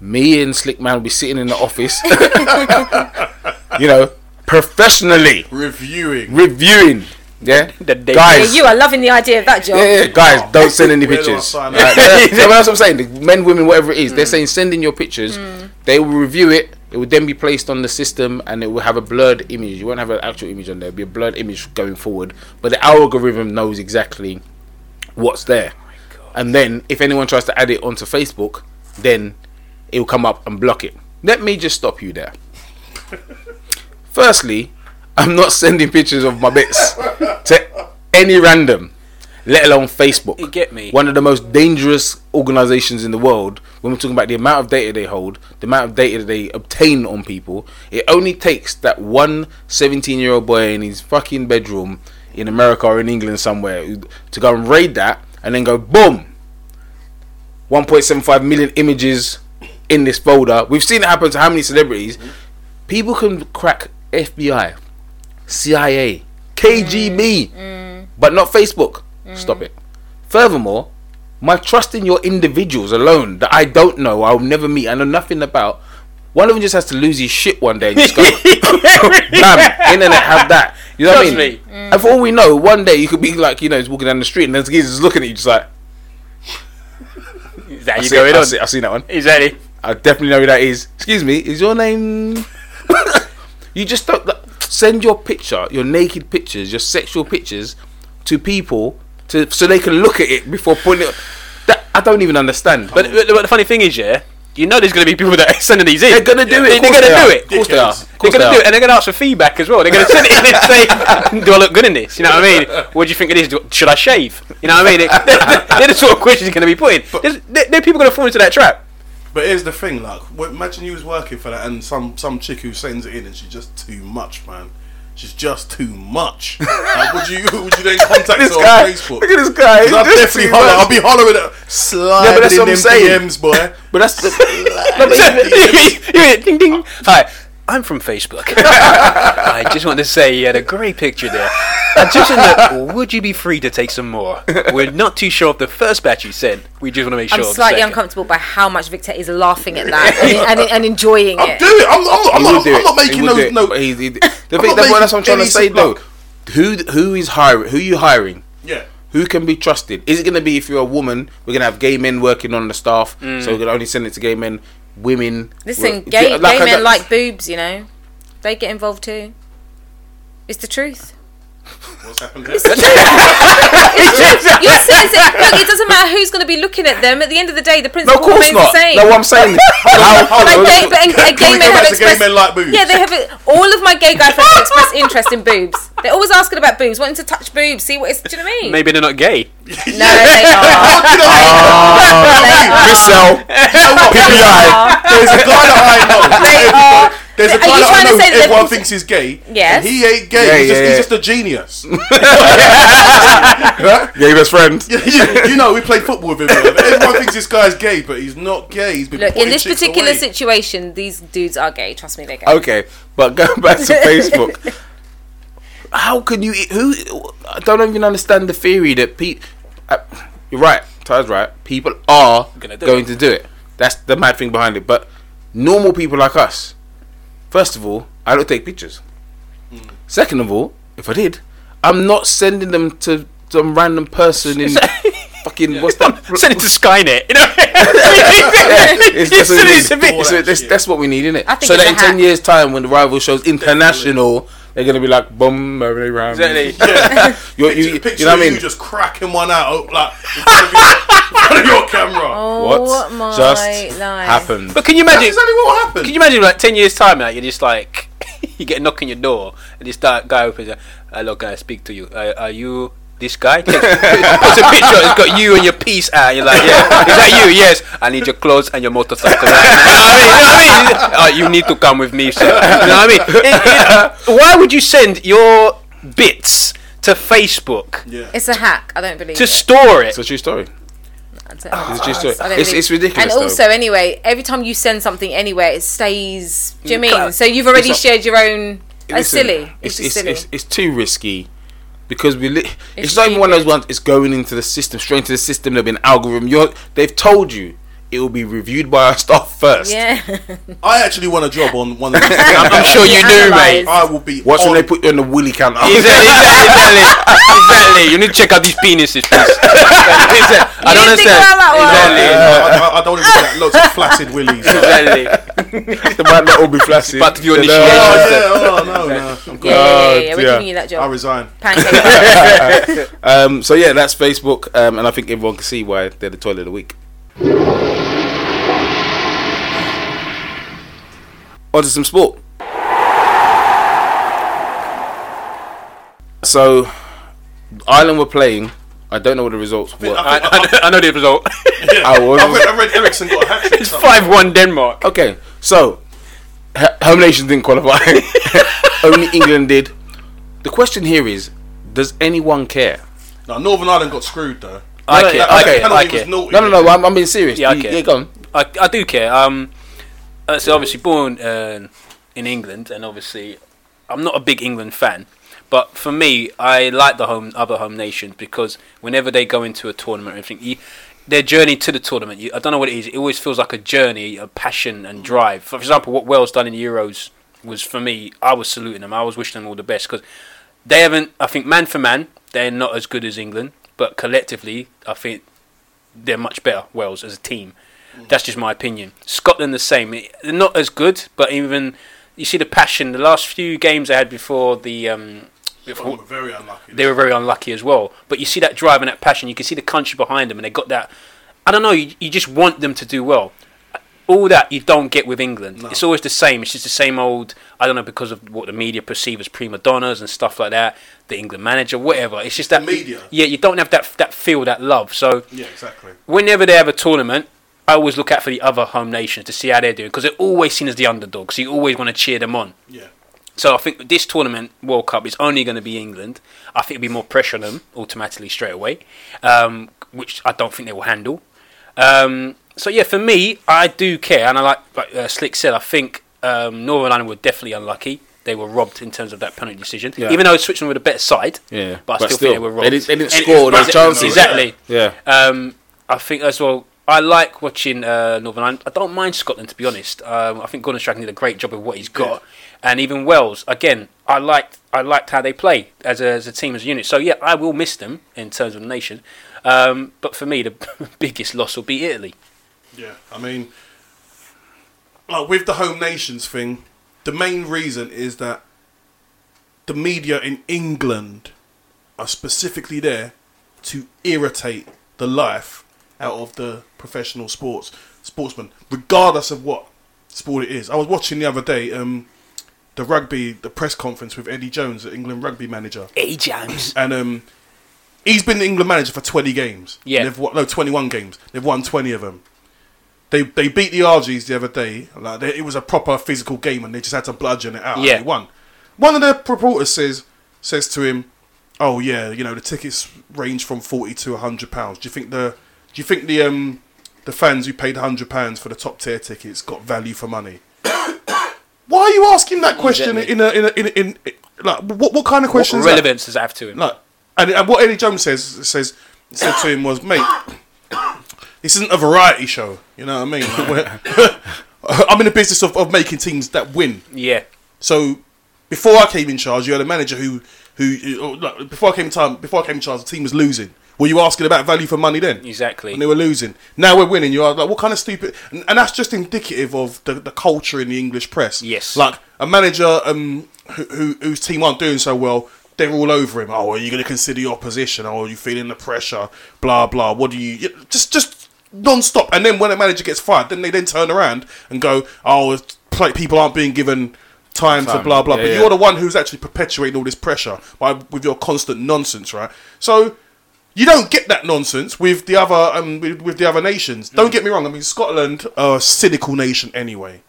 Me and Slick Man will be sitting in the office, (laughs) you know, professionally Reviewing. reviewing. Yeah, (laughs) The day- Yeah, guys. you are loving the idea of that job. Yeah, yeah, guys, oh, don't (laughs) send any Where do I pictures. sign Right, up? that's, that's what I'm saying. The men, women, whatever it is, they're mm. saying send in your pictures. Mm. They will review it. It will then be placed on the system, and it will have a blurred image. You won't have an actual image on there. It'll be a blurred image going forward, but the algorithm knows exactly what's there. Oh and then, if anyone tries to add it onto Facebook, then it will come up and block it. Let me just stop you there. (laughs) Firstly, I'm not sending pictures of my bits to any random, let alone Facebook. You get me? One of the most dangerous organizations in the world. When we're talking about the amount of data they hold, the amount of data they obtain on people, it only takes that one 17 year old boy in his fucking bedroom in America or in England somewhere to go and raid that and then go boom 1.75 million images in this folder. We've seen it happen to how many celebrities? People can crack FBI, CIA, KGB, mm. but not Facebook. Mm. Stop it. Furthermore, my trust in your individuals alone that I don't know, I'll never meet, I know nothing about. One of them just has to lose his shit one day and just go, (laughs) bam, internet have that. You know Trust what I mean? me. And for all we know, one day you could be like, you know, he's walking down the street and then there's geezers looking at you just like, Is that I you see, going I on? see, I seen that one. Exactly. I definitely know who that is. Excuse me, is your name? (coughs) you just don't like, send your picture, your naked pictures, your sexual pictures, to people to so they can look at it before putting it. That I don't even understand. But, but, but the funny thing is, yeah, you know there's going to be people that are sending these in. they're gonna do They- it. They're course going to do it. Of course they are. Of They're course going to do it, and they're going to ask for feedback as well. They're going to send it in and (laughs) say, "Do I look good in this?" You know what I mean? What do you think it is? Do, should I shave? You know what I mean? They're, (laughs) they're- they're the sort of questions you're going to be putting. There's, there, there are people going to fall into that trap. But here's the thing, like, imagine you was working for that, and some some chick who sends it in, and she's just too much, man. She's just too much. (laughs) like, would you would you then contact This her guy, on Facebook? look at this guy. I'll definitely holler. much. I'll be hollering at sliding Yeah, but that's in what I'm saying. DMs, boy. (laughs) But that's the. (laughs) You mean, ding ding. Hi, I'm from Facebook. (laughs) I just want to say you had a great picture there. Just in the, would you be free to take some more? We're not too sure of the first batch you sent. We just want to make sure. I'm slightly uncomfortable by how much Victor is laughing at that and, (laughs) and, and enjoying I'll it. do it. I'm, I'm, I'm, not, do I'm it. not making will do no. no he- he- the thing not that what I'm trying to say though, who who is hiring? Who are you hiring? yeah. Who can be trusted? Is it going to be if you're a woman? We're going to have gay men working on the staff, so mm. we're going to only send it to gay men. Women. Listen, well, gay, like gay men like boobs, you know. They get involved too. It's the truth. What's happened here? You're saying, look, it doesn't matter who's going to be looking at them. At the end of the day, the No, principle of course remains not. the same. No, what I'm saying. how, But gay, but, and, and Can gay we men go have back to gay expressed. men like boobs? Yeah, they have. it- All of my gay guy friends have expressed interest in boobs. They're always asking about boobs, wanting to touch boobs, see what it's. Do you know what I mean? Maybe they're not gay. No, they (laughs) are. Miss Cell, PPI. There's a guy that I know. They are. There's a Are guy you that trying I to know. say that Everyone they're- thinks he's gay. Yes. and He ain't gay. Yeah, he's, just, yeah, he's yeah. just a genius. (laughs) Gay best friend. (laughs) you, you know, we played football with him. Everyone thinks this guy's gay, but he's not gay. He's been Look, in this particular away. situation, these dudes are gay. Trust me, they're gay. Okay, but going (laughs) back to Facebook, how can you? Who? I don't even understand the theory that Pete. Uh, you're right. Ty's right. People are Gonna do going it. to do it. That's the mad thing behind it. But normal people like us, first of all, I don't take pictures. Hmm. Second of all, if I did, I'm not sending them to some random person in (laughs) fucking what's that? (laughs) Send it to Skynet. You know. (laughs) It's- that's, what we a need. bit- It's a- that's- that's what we need, innit? I think So that in ten hack. years' time, when the rival shows international, they're gonna be like, "Boom, Mary Ram." Exactly. (laughs) You, Picture, you, picture you know what I mean? you mean? just cracking one out like in front of your, front of your camera. Oh What my just life. happened? But can you That's imagine? exactly what happened. Can you imagine like ten years time now? You're just like (laughs) you get a knock on your door and this guy guy opens. it, Hello, can I speak to you? Uh, are you this guy? Takes, puts (laughs) a picture. It's got you and your piece out. You're like, yeah, is that you? Yes. I need your clothes and your motorcycle. (laughs) you know what I mean? You, know what I mean? Uh, you need to come with me, sir. You know what I mean? It- it- why would you send your bits to Facebook Yeah. It's a hack. I don't believe to it. store it? It's a true story. I It's a true story. It's, believe- it's ridiculous. And though. also, anyway, every time you send something anywhere, it stays. Do you mean? So you've already shared your own. It's Listen, silly. It's, It's, just it's, silly. it's, it's too risky because we. Li- it's, It's not even one of those ones. It's going into the system, straight into the system. There'll be an algorithm. You're, they've told you it will be reviewed by our (laughs) staff first. yeah. I actually want a job on one of (laughs) these. I'm, I'm sure you do, mate. I will be. Watch on, when they put you on the willy counter. Exactly, exactly, exactly, exactly. You need to check out these penises, please. (laughs) Exactly. I don't You didn't think understand. about that one. Exactly. Uh, I, I don't even get lots of flaccid willies. oh, Exactly. they might not all be flaccid. But if you're They're initiated- like, yeah, oh no, no. I'm Yeah, yeah, yeah, Oh, yeah. We're dear. giving you that job. I resign. Pancake. Um, so yeah, that's Facebook, um, and I think everyone can see why they're the toilet of the week. On to some sport. So, Ireland were playing. I don't know what the results were. I, I, know- I know the result. I was- I read, I read Eriksen got a hat trick. it's 5 1 Denmark. Okay, so home nation didn't qualify. (laughs) Only England did. The question here is: Does anyone care? No, Northern Ireland got screwed though. I no, care. no, I okay, care. I care. No, no, no. I'm, I'm being serious. Yeah, I You- care. yeah, go on. I, I do care. Um, uh, so obviously born uh, in England, and obviously I'm not a big England fan. But for me, I like the home other home nations because whenever they go into a tournament, or everything, you, their journey to the tournament, you, I don't know what it is. It always feels like a journey, a passion and drive. For example, what Wales done in the Euros was for me. I was saluting them. I was wishing them all the best because they haven't. I think man for man, they're not as good as England, but collectively, I think they're much better. Wales as a team. That's just my opinion. Scotland the same. They're not as good, but even you see the passion. The last few games they had before the um, before, We're very unlucky. they were very unlucky as well. But you see that drive and that passion. You can see the country behind them, and they got that. I don't know. You, you just want them to do well. All that you don't get with England. It's always the same. It's just the same old. I don't know because of what the media perceive as prima donnas and stuff like that. The England manager, whatever. It's just that media. Yeah, you don't have that that feel, that love. So yeah, exactly. whenever they have a tournament, I always look out for the other home nations to see how they're doing because they're always seen as the underdogs. So you always want to cheer them on. Yeah. So I think this tournament, World Cup, is only going to be England. I think it'll be more pressure on them automatically straight away, um, which I don't think they will handle. Um, so yeah, for me, I do care, and I like like uh, Slick said. I think um, Northern Ireland were definitely unlucky. They were robbed in terms of that penalty decision, Yeah. even though Switzerland were the better side. Yeah, but I still, think they were robbed. They didn't, they didn't score those chances. Exactly. Yeah. Um, I think as well. I like watching uh, Northern Ireland. I don't mind Scotland to be honest. Um, I think Gordon Strachan did a great job of what he's got, and even Wales. Again, I liked I liked how they play as a, as a team as a unit. So yeah, I will miss them in terms of the nation. Um, but for me, the (laughs) biggest loss will be Italy. Yeah, I mean, like with the home nations thing, the main reason is that the media in England are specifically there to irritate the life out of the professional sports sportsman, regardless of what sport it is. I was watching the other day um, the rugby, the press conference with Eddie Jones, the England rugby manager, A James. (coughs) and um, he's been the England manager for 20 games. Yeah. They've won, no, 21 games. They've won 20 of them. They they beat the Argies the other day. Like they, it was a proper physical game, and they just had to bludgeon it out. Yeah. Won. One of the reporters says says to him, "Oh yeah, you know the tickets range from 40 to 100 pounds. Do you think the do you think the um the fans who paid 100 pounds for the top tier tickets got value for money?" (coughs) Why are you asking that question in a in a, in, a, in, like what what kind of What question is that? relevance does that have to him? No, and, and what Eddie Jones says says said to him was, mate, this isn't a variety show. You know what I mean? Like, (laughs) I'm in the business of, of making teams that win. Yeah, So before I came in charge, you had a manager who who, oh, before I came in time before I came in charge, the team was losing. Were you asking about value for money then? Exactly. And they were losing. Now we're winning. You are like, what kind of stupid? And, and that's just indicative of the, the culture in the English press. Yes. Like a manager um, who, who whose team aren't doing so well, they're all over him. Oh, are you going to consider your position? Oh, are you feeling the pressure? Blah blah. What do you just just non-stop? And then when a manager gets fired, then they then turn around and go, oh, play, people aren't being given time to blah blah. Yeah, but yeah. you're the one who's actually perpetuating all this pressure by with your constant nonsense, right? So. You don't get that nonsense with the other um, with, with the other nations. Don't get me wrong. I mean, Scotland are a cynical nation anyway.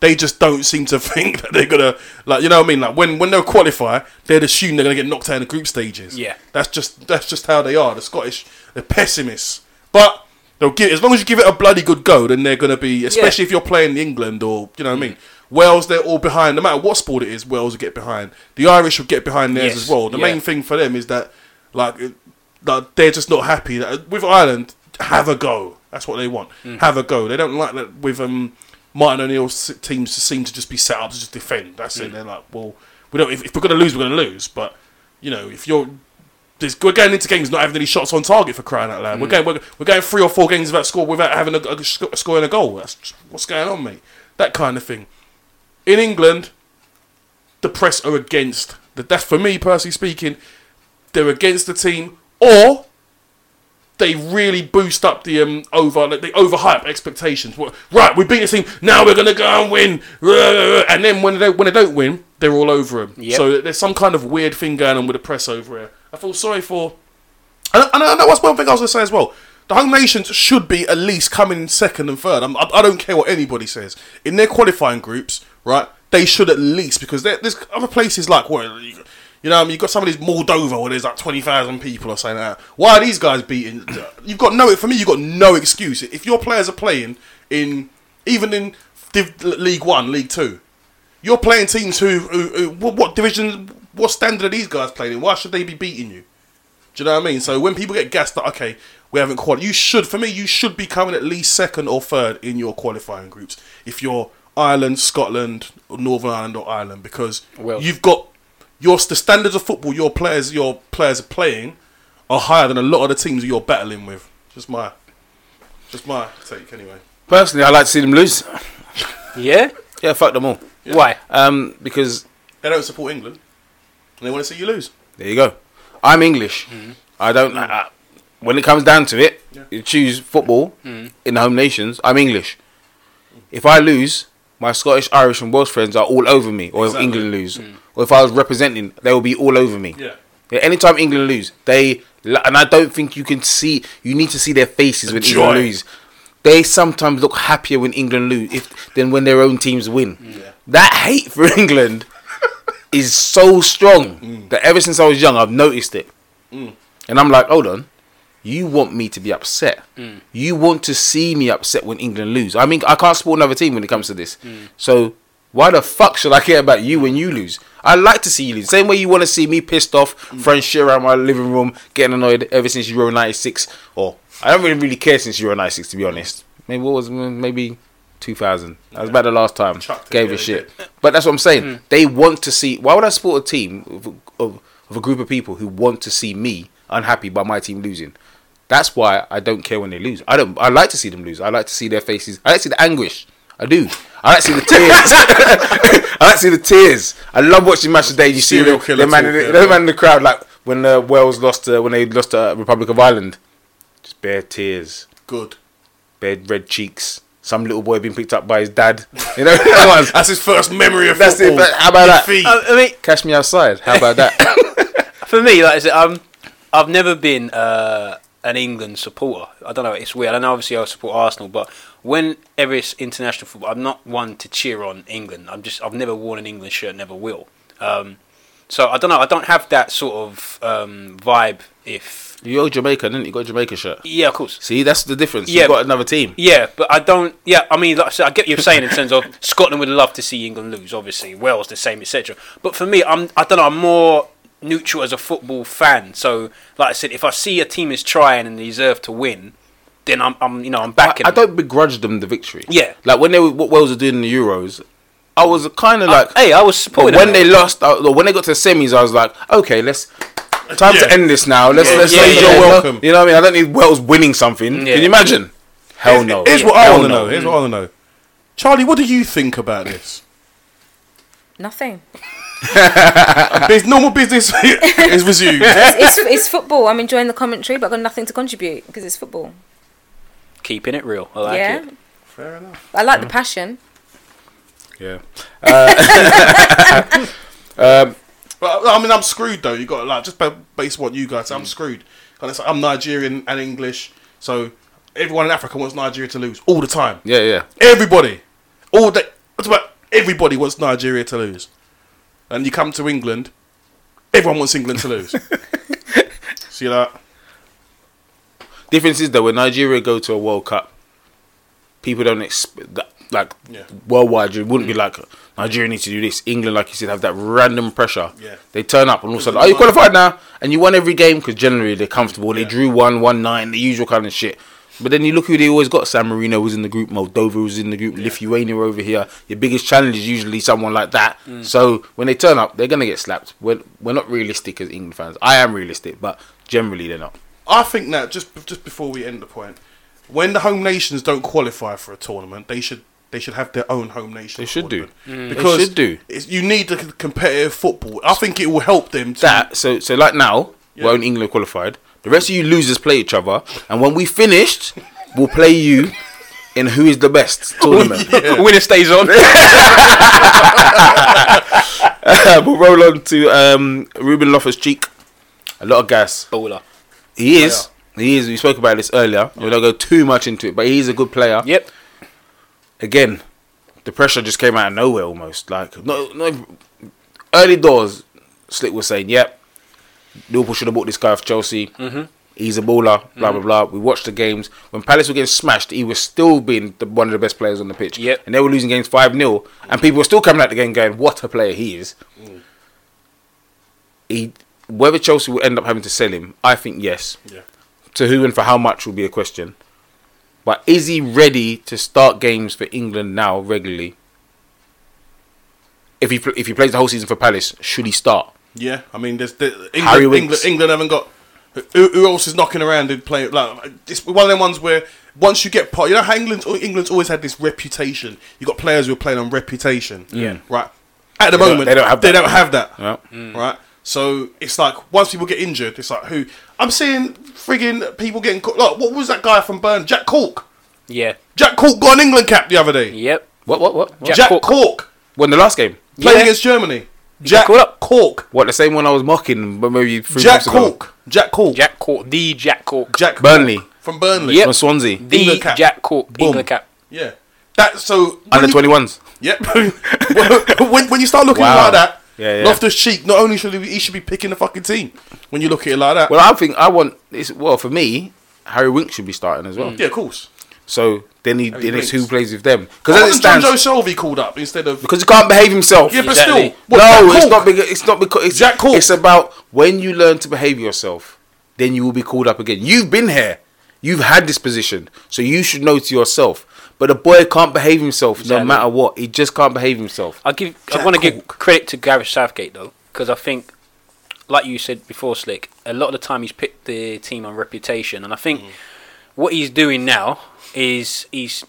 They just don't seem to (laughs) think that they're gonna like you know what I mean. Like when when they qualify, they'd assume they're gonna get knocked out in the group stages. Yeah. that's just that's just how they are. The Scottish, they're pessimists, but they'll give as long as you give it a bloody good go, then they're gonna be. Especially if you're playing England or you know what I mean. Wales, they're all behind. No matter what sport it is, Wales will get behind. The Irish will get behind theirs Yes, as well. The yeah. main thing for them is that like they're just not happy that with Ireland. Have a go. That's what they want. Mm. Have a go. They don't like that with um, Martin O'Neill's teams to seem to just be set up to just defend. That's Mm. it. They're like, well, we don't. If, if we're going to lose, we're going to lose. But you know, if you're there's, we're going into games not having any shots on target for crying out loud. We're going we're, we're going three or four games without score without having a, a, sc- scoring a goal. That's what's going on, mate. That kind of thing. In England, the press are against. That that's for me personally speaking. They're against the team, or they really boost up the um over like they overhype expectations. Well, Right, we beat the team. Now we're gonna go and win. And then when they when they don't win, they're all over them. Yep. So there's some kind of weird thing going on with the press over here. I feel sorry for. And, and, and that was one thing I was gonna say as well. The home nations should be at least coming in second and third. I'm, I, I don't care what anybody says in their qualifying groups. Right, they should at least because there's other places like what you you know, I mean, you've got some of these Moldova where there's like twenty thousand people or something like that. Why are these guys beating? (clears throat) You've got no. For me, you've got no excuse. If your players are playing in even in Div- League One, League Two, you're playing teams who, who, who what division, what standard are these guys playing in? Why should they be beating you? Do you know what I mean? So when people get gassed, like, okay, we haven't qualified. You should, for me, you should be coming at least second or third in your qualifying groups. If you're Ireland, Scotland, Northern Ireland or Ireland, because Well- you've got your the standards of football your players your players are playing are higher than a lot of the teams that you're battling with. Just my, just my take anyway. Personally, I like to see them lose. Yeah. Yeah, fuck them all. Why? Um, because They don't support England, and they want to see you lose. there you go. I'm English. Mm-hmm. I don't. I, when it comes down to it, you choose football mm-hmm. in the home nations. I'm English. If I lose, my Scottish, Irish, and Welsh friends are all over me. Or Exactly. if England lose, mm. or if I was representing, they will be all over me. Yeah. Yeah, anytime England lose, they and I don't think you can see. You need to see their faces when. England lose. They sometimes look happier when England lose if than when their own teams win. Yeah. That hate for (laughs) England is so strong mm. that ever since I was young, I've noticed it. Mm. And I'm like, hold on, you want me to be upset? Mm. You want to see me upset when England lose? I mean, I can't support another team when it comes to this. So why the fuck should I care about you when you lose? I like to see you lose. Same way you want to see me pissed off, throwing shit around my living room, getting annoyed ever since Euro '96. Or I don't really really care since Euro '96 to be honest. Maybe what was maybe 2000. That was about the last time. Chucked Gave yeah, a shit. (laughs) But that's what I'm saying. They want to see. Why would I support a team of, of, of a group of people who want to see me unhappy by my team losing? That's why I don't care when they lose. I don't. I like to see them lose. I like to see their faces. I like to see the anguish. I do. I like to see the tears. (laughs) (laughs) I like to see the tears. I love watching match today. You see the, the man, in the, the man in the crowd, like when uh, Wales lost, uh, when they lost to uh, Republic of Ireland, just bare tears, Good. bare red cheeks. Some little boy being picked up by his dad. You know, (laughs) That's his first memory of That's it, football. but how about that? Defeat. I, I mean, Catch me outside. How about that? (laughs) (laughs) for me, like I said, um, I've never been uh, an England supporter. I don't know. It's weird. I know obviously I support Arsenal, but whenever it's international football, I'm not one to cheer on England. I'm just I've never worn an England shirt, never will. Um, so I don't know. I don't have that sort of um, vibe. If You're Jamaica, didn't you? You got a Jamaica shirt. yeah, of course. See, that's the difference. Yeah. You've got another team. Yeah, but I don't. Yeah, I mean, like I, said, I get what you're saying in terms of (laughs) Scotland would love to see England lose. Obviously, Wales the same, etc. But for me, I'm. I don't know. I'm more neutral as a football fan. So, like I said, if I see a team is trying and they deserve to win, then I'm. I'm. You know, I'm backing. I them. don't begrudge them the victory. Yeah. Like when they were, what Wales were doing in the Euros, I was kind of like, hey, I was supporting when them. they lost, uh, when they got to the semis, I was like, okay, let's time to end this now. Let's Yeah, let's yeah, say yeah. you're Welcome. You know what I mean? I don't need Wales winning something. Yeah. Can you imagine? Hell no. Here's what I want to know. Here's what I want to know. Charlie, what do you think about this? Nothing. (laughs) Bus- normal business (laughs) is resumed. It's, it's football. I'm enjoying the commentary, but I've got nothing to contribute because it's football. Keeping it real. I like yeah. it. Fair enough. I like the passion. Yeah. (laughs) Um, But I mean, I'm screwed though. You got like just ba- based on what you guys. say, I'm mm. screwed. And it's like, I'm Nigerian and English, so everyone in Africa wants Nigeria to lose all the time. yeah, yeah. Everybody, all day. It's about everybody wants Nigeria to lose, and you come to England, everyone wants England to lose. (laughs) See that? Difference is though, when Nigeria go to a World Cup, people don't expect that. Like Yeah. worldwide, it wouldn't be mm. like Nigeria needs to do this. England, like you said, have that random pressure. Yeah. They turn up and all of a sudden, are you qualified now? And you won every game because generally they're comfortable. They Yeah. drew one, one nine, the usual kind of shit. But then you look who they always got. San Marino was in the group. Moldova was in the group. Lithuania over here. Your biggest challenge is usually someone like that. Mm. So when they turn up, they're gonna get slapped. We're we're not realistic as England fans. I am realistic, but generally they're not. I think that just just before we end the point, when the home nations don't qualify for a tournament, they should they should have their own home nation. They should do. tournament. They because should do. It's, you need the competitive football. I think it will help them. To, that so so like now we're Yeah. in England qualified. The rest of you losers play each other, and when we finished, we'll play you in who is the best tournament. (laughs) Winner stays on. (laughs) we'll roll on to um, Ruben Loftus Cheek. A lot of gas. Baller. He is. He is. We spoke about this earlier. We don't go too much into it, but he's a good player. Yep. Again, the pressure just came out of nowhere almost. Like no, no. Early doors, Slick was saying, "Yep, Liverpool should have bought this guy off Chelsea. Mm-hmm. He's a baller." Blah blah blah. We watched the games when Palace were getting smashed. He was still being the, one of the best players on the pitch. Yep. and they were losing games five 0 and people were still coming out the game going, "What a player he is." He, whether Chelsea will end up having to sell him, I think yes. Yeah. To who and for how much will be a question. But is he ready to start games for England now regularly? If he if he plays the whole season for Palace, should he start? Yeah, I mean, there's the, Harry England, England, England haven't got. Who, who else is knocking around and playing? Like it's one of them ones where once you get part, you know how England's England's always had this reputation. You got players who are playing on reputation. Yeah. Right. At the They don't- moment, they don't have They that. don't have that. Yeah. Mm. Right. So it's like once people get injured, it's like who I'm seeing frigging people getting. co- Look, what was that guy from Burn? Jack Cork. Yeah. Jack Cork got an England cap the other day. Yep. What what what? what? Jack Jack, Cork. Cork. Won the last game. playing Yeah. against Germany. got Jack up. Cork. What the same one I was mocking, but maybe three Jack months ago. Cork. Jack Cork. Jack Cork. The Jack Cork. Jack Burnley. Cork from Burnley. Yep. From Swansea. The England cap. Jack Cork. Boom. England cap. Yeah. That so Under twenty ones. Yep. (laughs) when, when you start looking Wow. like that, Yeah, yeah. Loftus Cheek not only should he, he should be picking the fucking team when you look at it like that. Well, I think I want this. Well, for me, Harry Winks should be starting as well. Mm. yeah, of course. So then he then it's who plays with them because as it wasn't John stands, Joe Shelvey called up instead of? because he can't behave himself. Yeah, but Exactly. still, what, no, Jack it's Cork? not because it's not because it's Jack Cork. It's about when you learn to behave yourself, then you will be called up again. You've been here, you've had this position, so you should know to yourself. But the boy can't behave himself no matter what. He just can't behave himself. I give. I want to give credit to Gareth Southgate though, because I think, like you said before, Slick, a lot of the time he's picked the team on reputation, and I think mm. what he's doing now is he's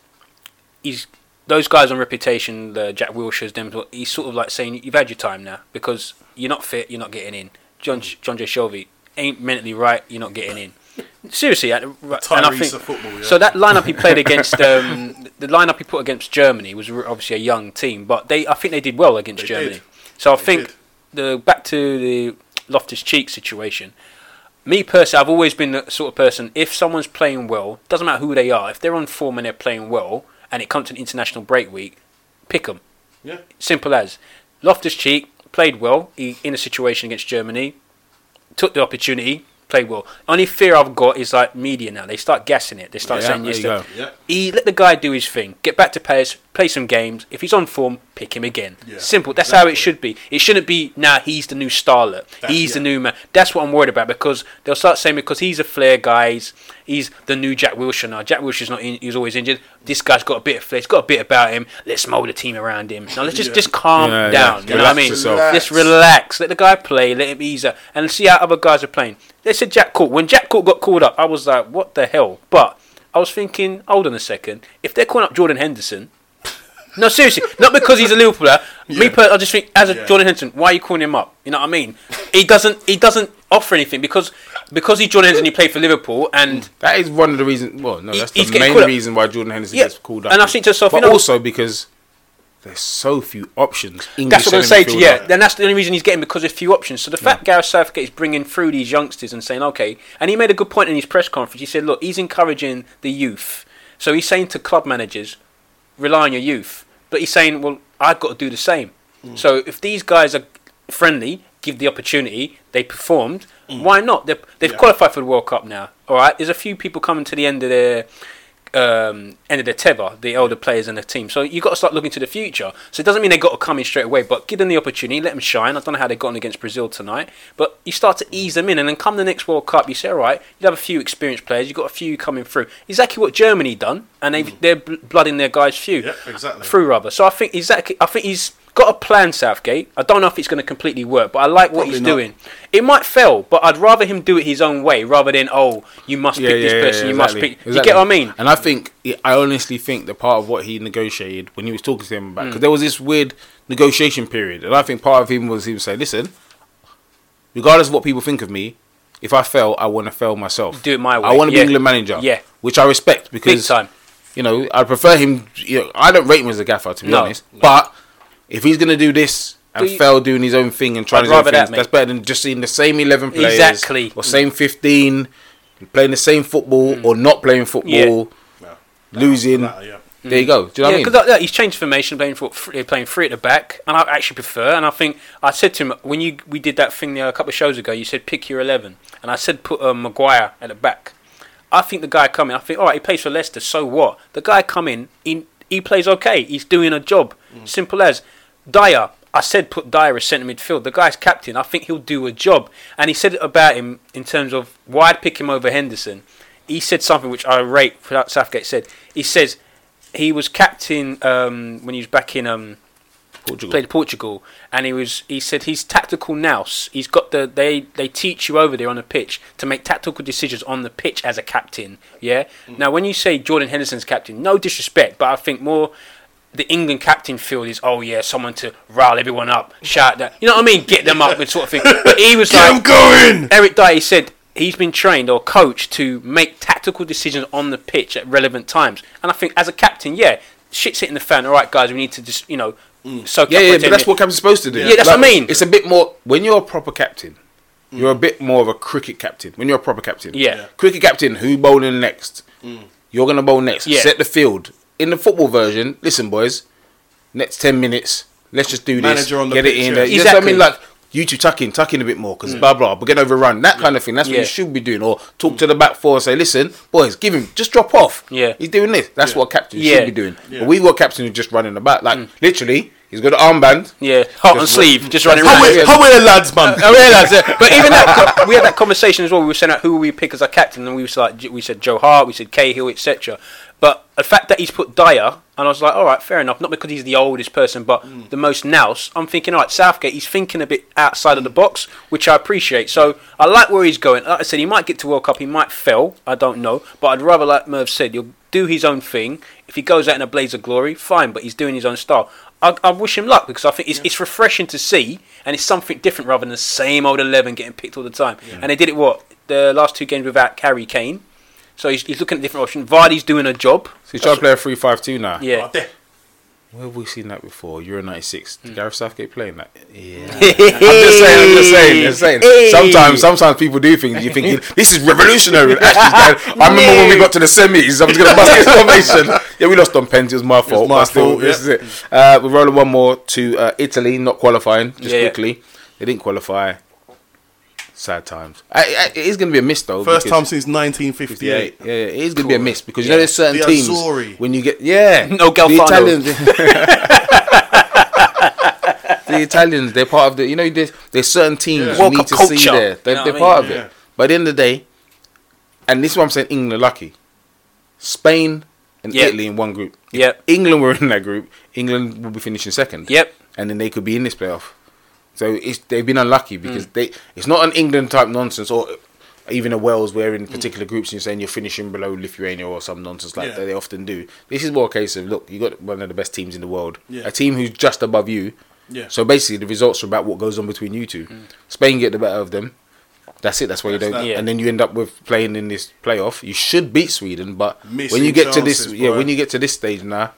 he's those guys on reputation, the Jack Wilshere's, them. He's sort of like saying you've had your time now because you're not fit, you're not getting in. John mm. John J Shelvey ain't mentally right, you're not getting in. Seriously, and and I think football, yeah. so. That lineup he played against, (laughs) um, the lineup he put against Germany was obviously a young team, but they I think they did well against They Germany. did. So I They think did. the back to the Loftus Cheek situation. Me personally, I've always been the sort of person. If someone's playing well, doesn't matter who they are. If they're on form and they're playing well, and it comes to an international break week, pick them. Yeah. Simple as. Loftus Cheek played well he, in a situation against Germany, took the opportunity, played well. Only fear I've got is like media now. They start guessing it. They start Yeah, saying there yes. you go. Yeah. He let the guy do his thing. Get back to Paris. Play some games. If he's on form, pick him again. Yeah, Simple. That's how it should be. It shouldn't be now. he's the new starlet. he's the new man. That's what I'm worried about because they'll start saying because he's a flair guy. He's, he's the new Jack Wilshere now. Jack Wilshere's not. In, he's always injured. This guy's got a bit of flair. He's got a bit about him. Let's mold the team around him. Now let's just Yeah. just calm Yeah, yeah. down. You know what I mean? yourself. Just relax. Let the guy play. Let him ease up and see how other guys are playing. They said Jack Cork. When Jack Cork got called up, I was like, what the hell? But I was thinking, hold on a second. If they're calling up Jordan Henderson, no, seriously, not because he's a Liverpool player. Me, Yeah. per- I just think as a Yeah. Jordan Henderson, why are you calling him up? You know what I mean? He doesn't. He doesn't offer anything because because he's Jordan Henderson. He played for Liverpool, and That is one of the reasons. Well, no, that's the main reason why Jordan Henderson Yeah, gets called up. and I think to myself, but you know- also because there's so few options. English That's what I'm saying to. Yeah, then that's the only reason he's getting because there's few options. So the fact Gareth Southgate is bringing through these youngsters and saying, okay, and he made a good point in his press conference. He said, look, he's encouraging the youth. So he's saying to club managers, rely on your youth. But he's saying, well, I've got to do the same. Hmm. So if these guys are friendly, give the opportunity, they performed. Hmm. Why not? They've, they've Yeah. qualified for the World Cup now. All right, there's a few people coming to the end of their um, end of their tether, the elder players in the team. So you've got to start looking to the future. So it doesn't mean they got to come in straight away, but give them the opportunity, let them shine. I don't know how they got on against Brazil tonight, but you start to ease them in, and then come the next World Cup, you say, all right, you have a few experienced players, you've got a few coming through. Exactly what Germany done, and they they're bl- blooding their guys few Yeah, exactly. through rather. So I think exactly, I think he's got a plan, Southgate. I don't know if it's going to completely work, but I like what Probably he's not. doing. It might fail, but I'd rather him do it his own way rather than oh, you must pick this person, you must exactly, pick. You exactly. get what I mean? And I think, I honestly think that part of what he negotiated when he was talking to him about, hmm. because there was this weird negotiation period, and I think part of him was he was saying, listen, regardless of what people think of me, if I fail, I want to fail myself. Do it my way, I want to yeah. be England manager. Yeah. Which I respect Big because time. you know, I prefer him. You know, I don't rate him as a gaffer to be No. honest. But if he's gonna do this and Do you- fail doing his own thing and trying I'd his own rather that, things, that's better than just seeing the same eleven players Exactly. or same fifteen playing the same football Mm. or not playing football, No. losing. That, yeah. There you go. Do you know Yeah, what because I mean? he's changed formation, playing for playing three at the back, and I actually prefer. And I think I said to him when you we did that thing a couple of shows ago. You said pick your eleven, and I said put um, Maguire at the back. I think the guy coming. I think all right, he plays for Leicester. So what? The guy coming, he he plays okay. He's doing a job. Simple as. Dier. I said put Dyer as centre midfield. The guy's captain. I think he'll do a job. And he said about him in terms of why I'd pick him over Henderson. He said something which I rate. Southgate said. He says he was captain um, when he was back in um, Portugal. played Portugal, and he was he said he's tactical nous. He's got the they they teach you over there on the pitch to make tactical decisions on the pitch as a captain. Yeah. Now when you say Jordan Henderson's captain, no disrespect, but I think more. The England captain feel is oh yeah someone to rile everyone up shout that you know what I mean get them up and sort of thing but he was Get like him going! Eric Dier said he's been trained or coached to make tactical decisions on the pitch at relevant times. And I think as a captain, yeah, shit's hitting the fan. All right, guys, we need to just you know mm. soak Yeah, up yeah, but that's what captain's supposed to do. Yeah, that's what I mean. It's a bit more when you're a proper captain. Mm. You're a bit more of a cricket captain when you're a proper captain. Yeah. Yeah. cricket captain. Who bowling next? Mm. You're gonna bowl next. Yeah. Set the field. In the football version, listen, boys. Next ten minutes, let's just do this. On the get pitch, it in yeah. there. You know what I mean? Like you two tuck in, tuck in a bit more because mm. blah blah. We're getting overrun. That kind of thing. That's what you should be doing. Or talk mm. to the back four and say, listen, boys, give him just drop off. Yeah. he's doing this. That's what captain Yeah. should be doing. Yeah. But we've got captain who's just running about. Like mm. literally, he's got an armband. Yeah, heart on Just sleeve, just running around. we- How are the lads, man? I realise that, but even that, we had that conversation as well. We were saying like, who will we pick as our captain, and we was like, we said Joe Hart, we said Cahill, etc. But the fact that he's put Dier, and I was like, all right, fair enough. Not because he's the oldest person, but Mm. the most nous. I'm thinking, all right, Southgate, he's thinking a bit outside of the box, which I appreciate. So I like where he's going. Like I said, he might get to World Cup, he might fail. I don't know, but I'd rather, like Merv said, he'll do his own thing. If he goes out in a blaze of glory, fine, but he's doing his own style. I, I wish him luck because I think it's, it's refreshing to see, and it's something different rather than the same old eleven getting picked all the time. And they did it what the last two games without Harry Kane, so he's, he's looking at different options. Vardy's doing a job. So he's trying to play a 3 5 2 now. Yeah. Where have we seen that before? Euro 96. Mm. Did Gareth Southgate playing that? Yeah. I'm just saying, I'm just saying, just saying. Sometimes, sometimes people do things. You're thinking, this is revolutionary. Actually, man, I remember when we got to the semis, I was going to bust this formation. (laughs) Yeah, we lost on pens. It was my fault. my still, fault, this yeah. is it. Uh, we're rolling one more to uh, Italy, not qualifying, just Yeah, yeah. quickly. They didn't qualify. Sad times. I, I, it is going to be a miss though. First because- time since 1958. Yeah, yeah, it is going to be a miss because you know there's certain The teams Azzurri. when you get yeah (laughs) No the Italians. (laughs) the Italians, they're part of the. You know, there's, there's certain teams Yeah. you World need Cup to see culture, there. They're, you know they're what I part mean? of Yeah. it. But at the end of the day, and this is what I'm saying, England are lucky. Spain and Yeah. Italy in one group. If Yep. England were in that group. England will be finishing second. Yep. and then they could be in this playoff. So it's they've been unlucky because Mm. they it's not an England type nonsense or even a Wales where in particular groups you're saying you're finishing below Lithuania or some nonsense like Yeah. that they often do. This is more a case of look, you got one of the best teams in the world, Yeah. a team who's just above you. Yeah. So basically, the results are about what goes on between you two. Spain get the better of them. That's it. That's why you don't. that. Yeah. And then you end up with playing in this playoff. You should beat Sweden, but Missing when you get to this, chances, yeah, when you get to this stage now,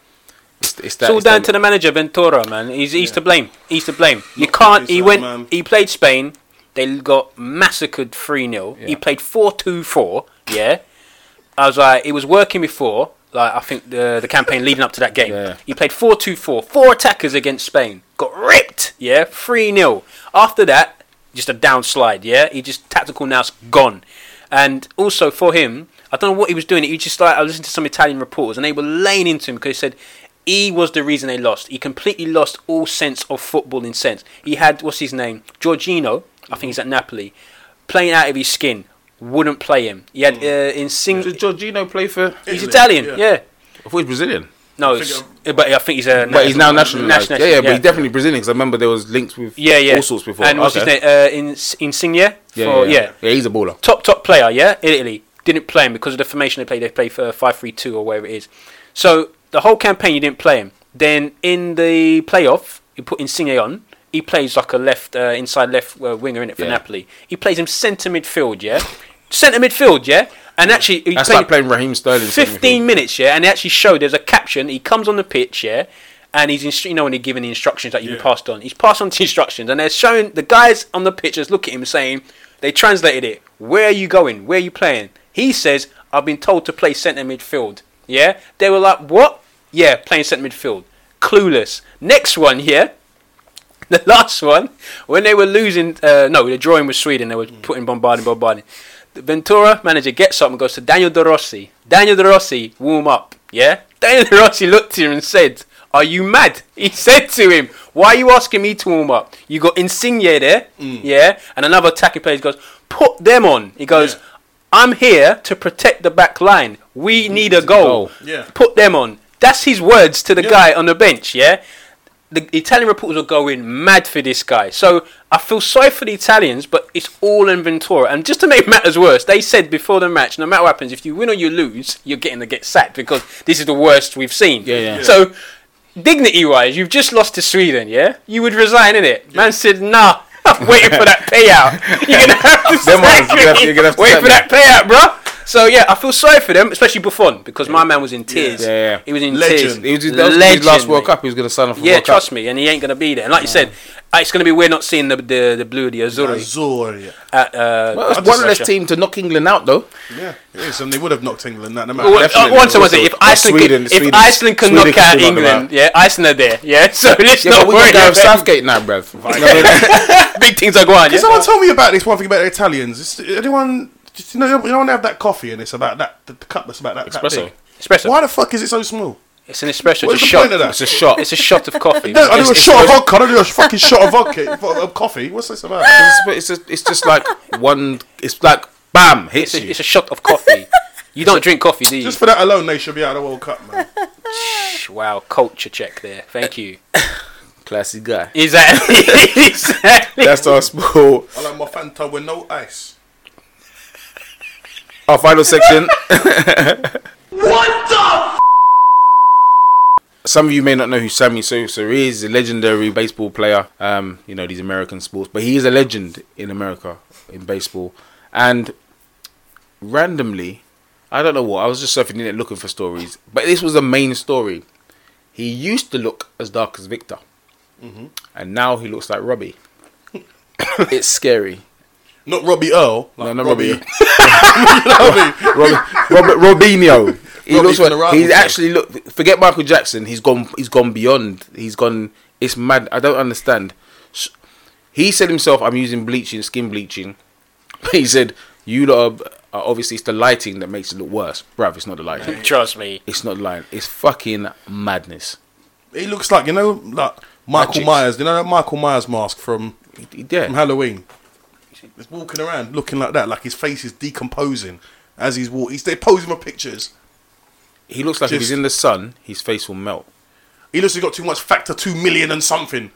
it's, it's that. It's all it's down that- to the manager Ventura, man. He's he's to blame. He's to blame. You Not can't. He went. man. He played Spain. They got massacred three 0 He played 4-2-4, Yeah. I was like, it was working before. Like I think the the campaign leading up to that game. Yeah. He played 4-2-4, Four attackers against Spain. Got ripped. Yeah. Three 0 After that, just a downslide. Yeah. He just tactical now's gone. And also for him, I don't know what he was doing. He was just like I listened to some Italian reporters, and they were laying into him because he said he was the reason they lost. He completely lost all sense of football in sense. He had what's his name, Jorginho. I think he's at Napoli, playing out of his skin. Wouldn't play him. He had uh, Insigne. Did Jorginho play for? He's Italian. yeah. Yeah. I thought he's Brazilian. No, I think but I think he's a. But he's now nationalized. national- yeah, yeah, but he's definitely Brazilian because I remember there was links with Yeah, yeah. all sorts before. And what's Okay. his name? Uh, in Insigne. Yeah, yeah, yeah. yeah, he's a baller. top top player, yeah, in Italy. Didn't play him because of the formation they play. They play for five three two or whatever it is. So the whole campaign you didn't play him. Then in the playoff, you put Insigne on. He plays like a left uh, inside left uh, winger in it for Yeah. Napoli. He plays him centre midfield, yeah, centre midfield, yeah. And actually, he That's played like playing Raheem Sterling. centre 15 minutes, yeah, and they actually showed there's a caption. He comes on the pitch, yeah, and he's instru- you know when he's giving the instructions that you've been Yeah. passed on. He's passed on the (laughs) instructions, and they're showing the guys on the pitch just look at him saying they translated it. Where are you going? Where are you playing? He says I've been told to play centre midfield. Yeah, they were like what? Yeah, playing centre midfield. Clueless. Next one, yeah. (laughs) The last one, when they were losing, uh, no, they're drawing with Sweden, they were putting bombarding, bombarding. The Ventura manager gets up and goes to Daniel De Rossi. Daniel De Rossi, warm up, yeah? (laughs) Daniel De Rossi looked at him and said, Are you mad? He (laughs) said to him, Why are you asking me to warm up? You got Insigne there, yeah? And another attacking player goes, Put them on. He goes, Yeah. I'm here to protect the back line. We need a goal. goal. Yeah. Put them on. That's his words to the Yeah. guy on the bench, yeah? the Italian reporters are going mad for this guy. So I feel sorry for the Italians, but it's all in Ventura. And just to make matters worse, they said before the match, no matter what happens, if you win or you lose, you're getting to get sacked because this is the worst we've seen. Yeah, yeah. So dignity wise, you've just lost to Sweden, yeah? You would resign, innit? Man said, nah. Waiting for that payout. (laughs) You're gonna have to Them ones, you're gonna have- me. you're gonna have to wait for me. that payout, bro. So yeah, I feel sorry for them, especially Buffon, because my man was in tears. Yeah, yeah. He was in Legend. tears. He was his, that was his last World mate. Cup. He was going to sign up for Yeah, World trust Cup. me, and he ain't gonna be there. And like you said, uh, it's gonna be weird not seeing the the, the blue, the Azzurri Azzurri. at uh, Well, it's one less Russia. team to knock England out, though. Yeah, it is, and they would have knocked England out no matter. Well, uh, once was it, if Iceland, Sweden- could, if Iceland can Sweden knock can out still knock them England, yeah, Iceland are there, yeah. (laughs) So let's Yeah, not but we worry got Gareth about Southgate now, bruv. (laughs) big things are going on. Can someone tell me about this one thing about the Italians? Is anyone, just, you know, you don't have that coffee and it's about that the, the cup that's about that, that Espresso. big. Espresso. Why the fuck is it so small? It's an espresso. What's It's a the shot. point of that? It's a shot. It's a shot of coffee. (laughs) No, I do a it's- shot of vodka. I don't do a fucking shot of vodka of coffee. What's this about? It's, it's, it's just like one. It's like bam hits It's a, you. it's a shot of coffee. You don't drink coffee, do you? Just for that alone, they should be out of the World Cup, man. Wow, culture check there. Thank you. (coughs) Classy guy. Exactly. (laughs) exactly. That's our sport. I like my Fanta with no ice. Our final section. what the? F- (laughs) Some of you may not know who Sammy Sosa is. A legendary baseball player. Um, you know these American sports, but he is a legend in America in baseball. And randomly, I don't know what. I was just surfing the internet looking for stories, but this was the main story. He used to look as dark as Victor, and now he looks like Robbie. (laughs) it's scary. Not Robbie Earle. No, Like not Robbie. Robbie. (laughs) Robbie. Robert, Robert Robinho. He Robbie looks like he's actually look. Forget Michael Jackson. He's gone. He's gone beyond. He's gone. It's mad. I don't understand. He said himself, "I'm using bleaching, skin bleaching, (laughs) he said, "You lot are, are obviously it's the lighting that makes it look worse, bruv. It's not the lighting. (laughs) Trust me. It's not the lighting. It's fucking madness." He looks like you know, like Michael Magic. Myers. You know that Michael Myers mask from Yeah, from Halloween. He's walking around looking like that, like his face is decomposing as he's walking. He's they're posing for pictures. he looks like if he's in the sun, his face will melt. He looks like he's got too much factor two million and something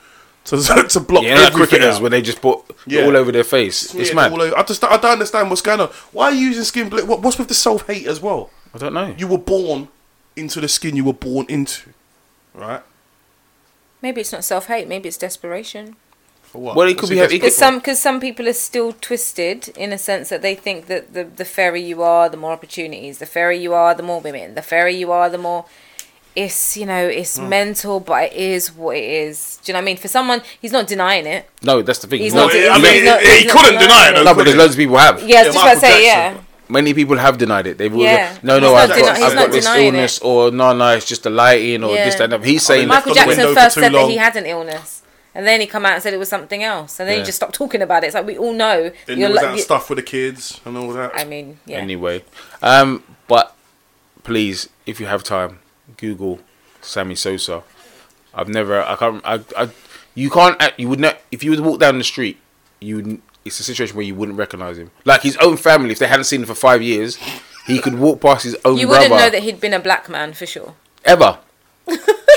to (laughs) to block Yeah, like cricketers out. when they just put Yeah. all over their face. It's Yeah, mad. all over- I just I don't understand what's going on. Why are you using skin? bl- What, what's with the self hate as well? I don't know. You were born into the skin you were born into, right? Maybe it's not self hate. Maybe it's desperation. For what? Well, it could What's be- desperate Because some because some people are still twisted in a sense that they think that the the fairer you are, the more opportunities. The fairer you are, the more women. The fairer you are, the more. It's you know it's Hmm. mental, but it is what it is. Do you know what I mean? For someone, he's not denying it. No, that's the thing. He's Well, not. I he's mean, not- he's not- he couldn't deny denying it, no, but there's loads of people have. Yeah, I was Yeah, just about to say Jackson. yeah. Many people have denied it. They've all Yeah. no, no, not I've deni- got, he's I've not got this denying illness, or no, no, it's just the lighting, or this, that, and that. He's saying left Michael on Jackson first too said that he had an illness, and then he come out and said it was something else, and then Yeah. he just stopped talking about it. It's like we all know. Then you're there was like- that you- stuff with the kids and all that. I mean, yeah. anyway. Um, but please, if you have time, Google Sammy Sosa. I've never, I can't, I, I you can't, you would not, if you would walk down the street, you, would- it's a situation where you wouldn't recognize him. Like his own family, if they hadn't seen him for five years, he could walk past his own You wouldn't know that he'd been a black man for sure. ever, (laughs)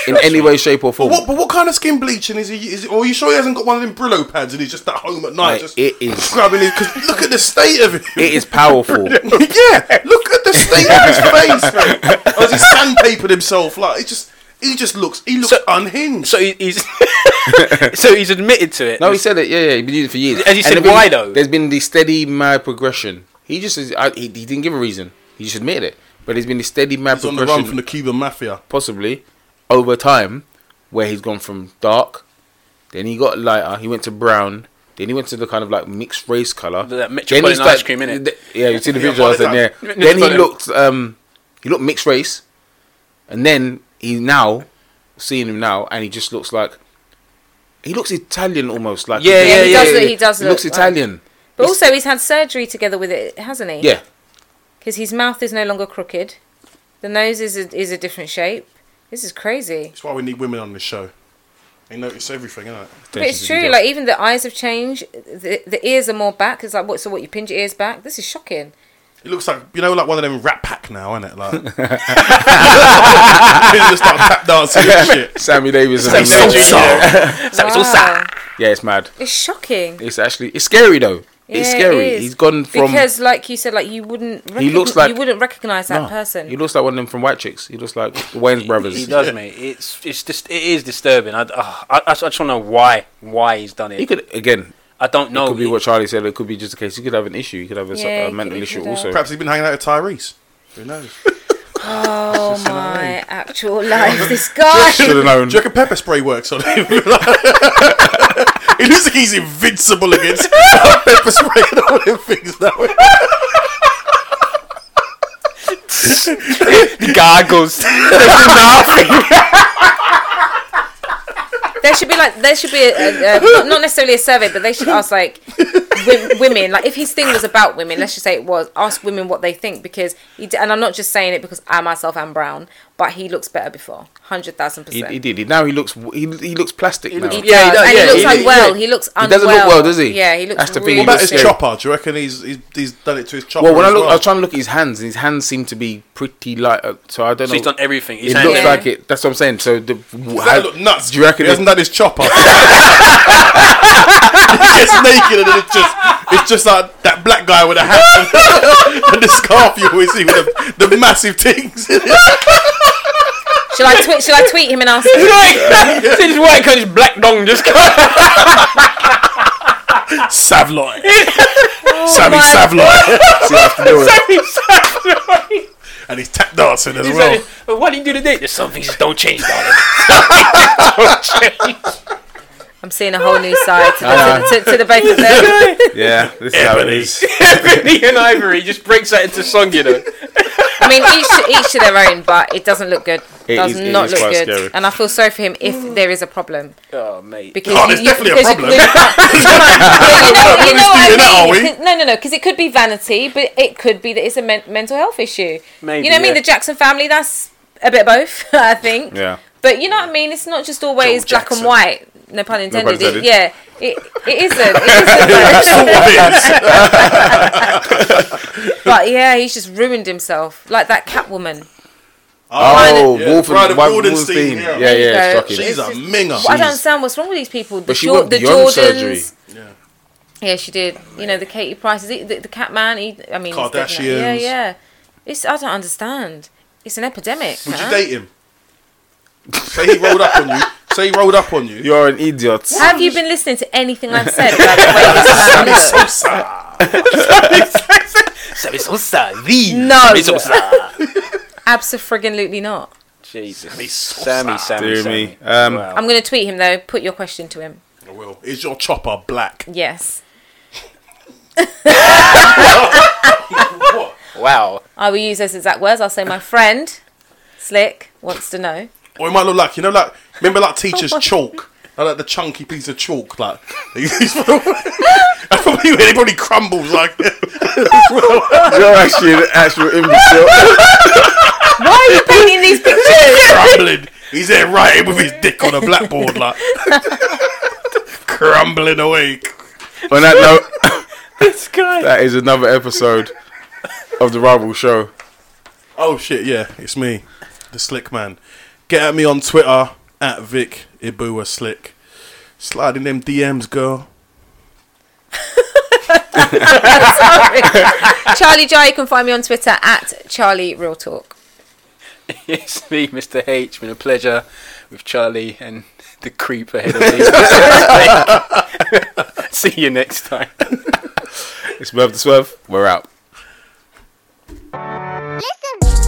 in any way, shape, or But form. what, but what kind of skin bleaching is he? Is it, or are you sure he hasn't got one of them Brillo pads and he's just at home at night Mate, just it is- scrubbing his? Because look at the state of it. It is powerful. (laughs) yeah, look at the state of his face. Man. As he sandpapered himself, like it just, he just looks, he looks So- unhinged. So he, he's (laughs) so he's admitted to it. No, he said it. Yeah, yeah, he's been using it for years. Has he And said there've been- why, though? There's been the steady mad progression. He just is, I, he, he didn't give a reason. He just admitted it. But there's been the steady mad He's on the progression, run from the Cuban mafia. possibly over time, where he's gone from dark, then he got lighter. He went to brown. Then he went to the kind of like mixed race color. That Then he Metropolitan started- ice cream, innit? th- Yeah, you see the Yeah, video. I said, yeah. Metropolitan. Then he looked, um, he looked mixed race, and then he now seeing him now, and he just looks like he looks Italian almost. Like Yeah, yeah, he yeah, does. yeah. look, he does. He looks look like- Italian. But also, he's had surgery together with it, hasn't he? Yeah, Because his mouth is no longer crooked. The nose is a, is a different shape. This is crazy. That's why we need women on this show. They notice everything, innit? But it's true. Like even the eyes have changed. The, the ears are more back. It's like what? So what? You pin your ears back? This is shocking. It looks like you know, like one of them Rat Pack now, isn't it? Like, (laughs) he just start tap dancing and shit. (laughs) Sammy Davis. Sammy and Davis, Nate. yeah. So it's all Wow. sad. Yeah, it's mad. It's shocking. It's actually it's scary though. It's scary. it is. He's gone from. because, like you said, like you wouldn't. He looks like- you wouldn't recognize that No, person. He looks like one of them from White Chicks. He looks like the Wayans brothers. He does, mate. It's it's just it is disturbing. I, uh, I, I just want to know why why he's done it. He could again. I don't know. It could be what Charley said. It could be just a case. He could have an issue. He could have a, Yeah, a mental issue also. Perhaps he's been hanging out with Tyrese. Who knows? (laughs) oh my actual life! This guy. (laughs) Should have known. Do you reckon pepper spray works on him? (laughs) (laughs) he looks like he's invincible against (laughs) pepper spray and all them things now. the gargles. There should be like there should be a, a, a not- not necessarily a survey, but they should ask like w- women like if his thing was about women, let's just say it was ask women what they think because he d- and I'm not just saying it because I myself am brown, but he looks better before Hundred thousand percent. he did. Now he looks. He, he looks plastic now. He Yeah, he does, does, and yeah, he looks he- unwell. yeah. He looks He unwell. doesn't look well, does he? Yeah, he looks That's the really he What about his scary. chopper? Do you reckon he's, he's he's done it to his chopper? well, when I as look, well? I was trying to look at his hands. and His hands seem to be pretty light. Uh, so I don't So know. he's done everything. He's it had looks Yeah. like it. That's what I'm saying. So the Does how- that look nuts? Do you reckon? he hasn't done his chopper? (laughs) he gets naked and then it's just it's just like that black guy with a hat (laughs) and the scarf you always see with the, the massive things. (laughs) Shall I tweet? Shall I tweet him and ask? him? Since white comes black dong just Savloy, (laughs) Oh Sammy my- Savloy, See, I have to do it. and he's tap dancing as He's well. like, what do you do today? There's some things that don't change, darling. Don't (laughs) change. I'm seeing a whole new side to I the, to, to, to the both of them. (laughs) Yeah, this is how it Ebony. is. Ebony and Ivory just breaks that into song, you know. I mean, each to, each to their own, but it doesn't look good. It does is- not is look quite good, scary. and I feel sorry for him if there is a problem. Oh, mate. Because Oh, there's definitely a problem. You, (laughs) you know, you know what Nobody's doing that, I mean? we? 'Cause- No, no, no. Because it could be vanity, but it could be that it's a men- mental health issue. Maybe, you know what I mean? The Jackson family. That's a bit of both, (laughs) I think. Yeah. But you know what I mean? It's not just always Joe black and white. No pun intended. intended. It, yeah, it, it isn't. It isn't. (laughs) (laughs) but yeah, he's just ruined himself, like that Catwoman. Oh, yeah, Wolf Bride of Wife Wildenstein, Wildenstein. yeah. Yeah, There yeah, go. shocking. She's a just- minger. Well, I don't understand what's wrong with these people. The, But she Jor- went the Jordans. surgery. Yeah, she did. You know, the Katie Price, the, the, the cat man. He, I mean, he's dead now. yeah, yeah. It's I don't understand. It's an epidemic. Would you date him? Say he rolled up on you. Say he rolled up on you. You're an idiot. Have you been listening to anything I've said about the way this man looks? Sosa, the No. Sabi Sosa. Absolutely not. Jesus. Sammy, Sammy, Dear Sammy. me. Um, Wow. I'm going to tweet him though. Put your question to him. I will. Is your chopper black? Yes. (laughs) wow. I will use those exact words. I'll say my friend, Slick, wants to know. Or it might look like you know, like remember, like teachers (laughs) chalk, like, like the chunky piece of chalk, like. (laughs) That's probably it probably crumbles like. (laughs) You're actually an actual imbecile. Why are you painting these pictures? crumbling. He's there writing with his dick on a blackboard, like crumbling away. On that note, This guy. that is another episode of the Rival Show. Oh shit! Yeah, it's me, the slick man. Get at me on Twitter at Vic Ibua Slick. Slide in them DMs, girl. Charley Jai, you can find me on Twitter at Charlie Real Talk. It's me, Mr. H. Been a pleasure with Charley and the creep ahead of me. (laughs) See you next time. It's Swerve the Swerve. We're out. Listen.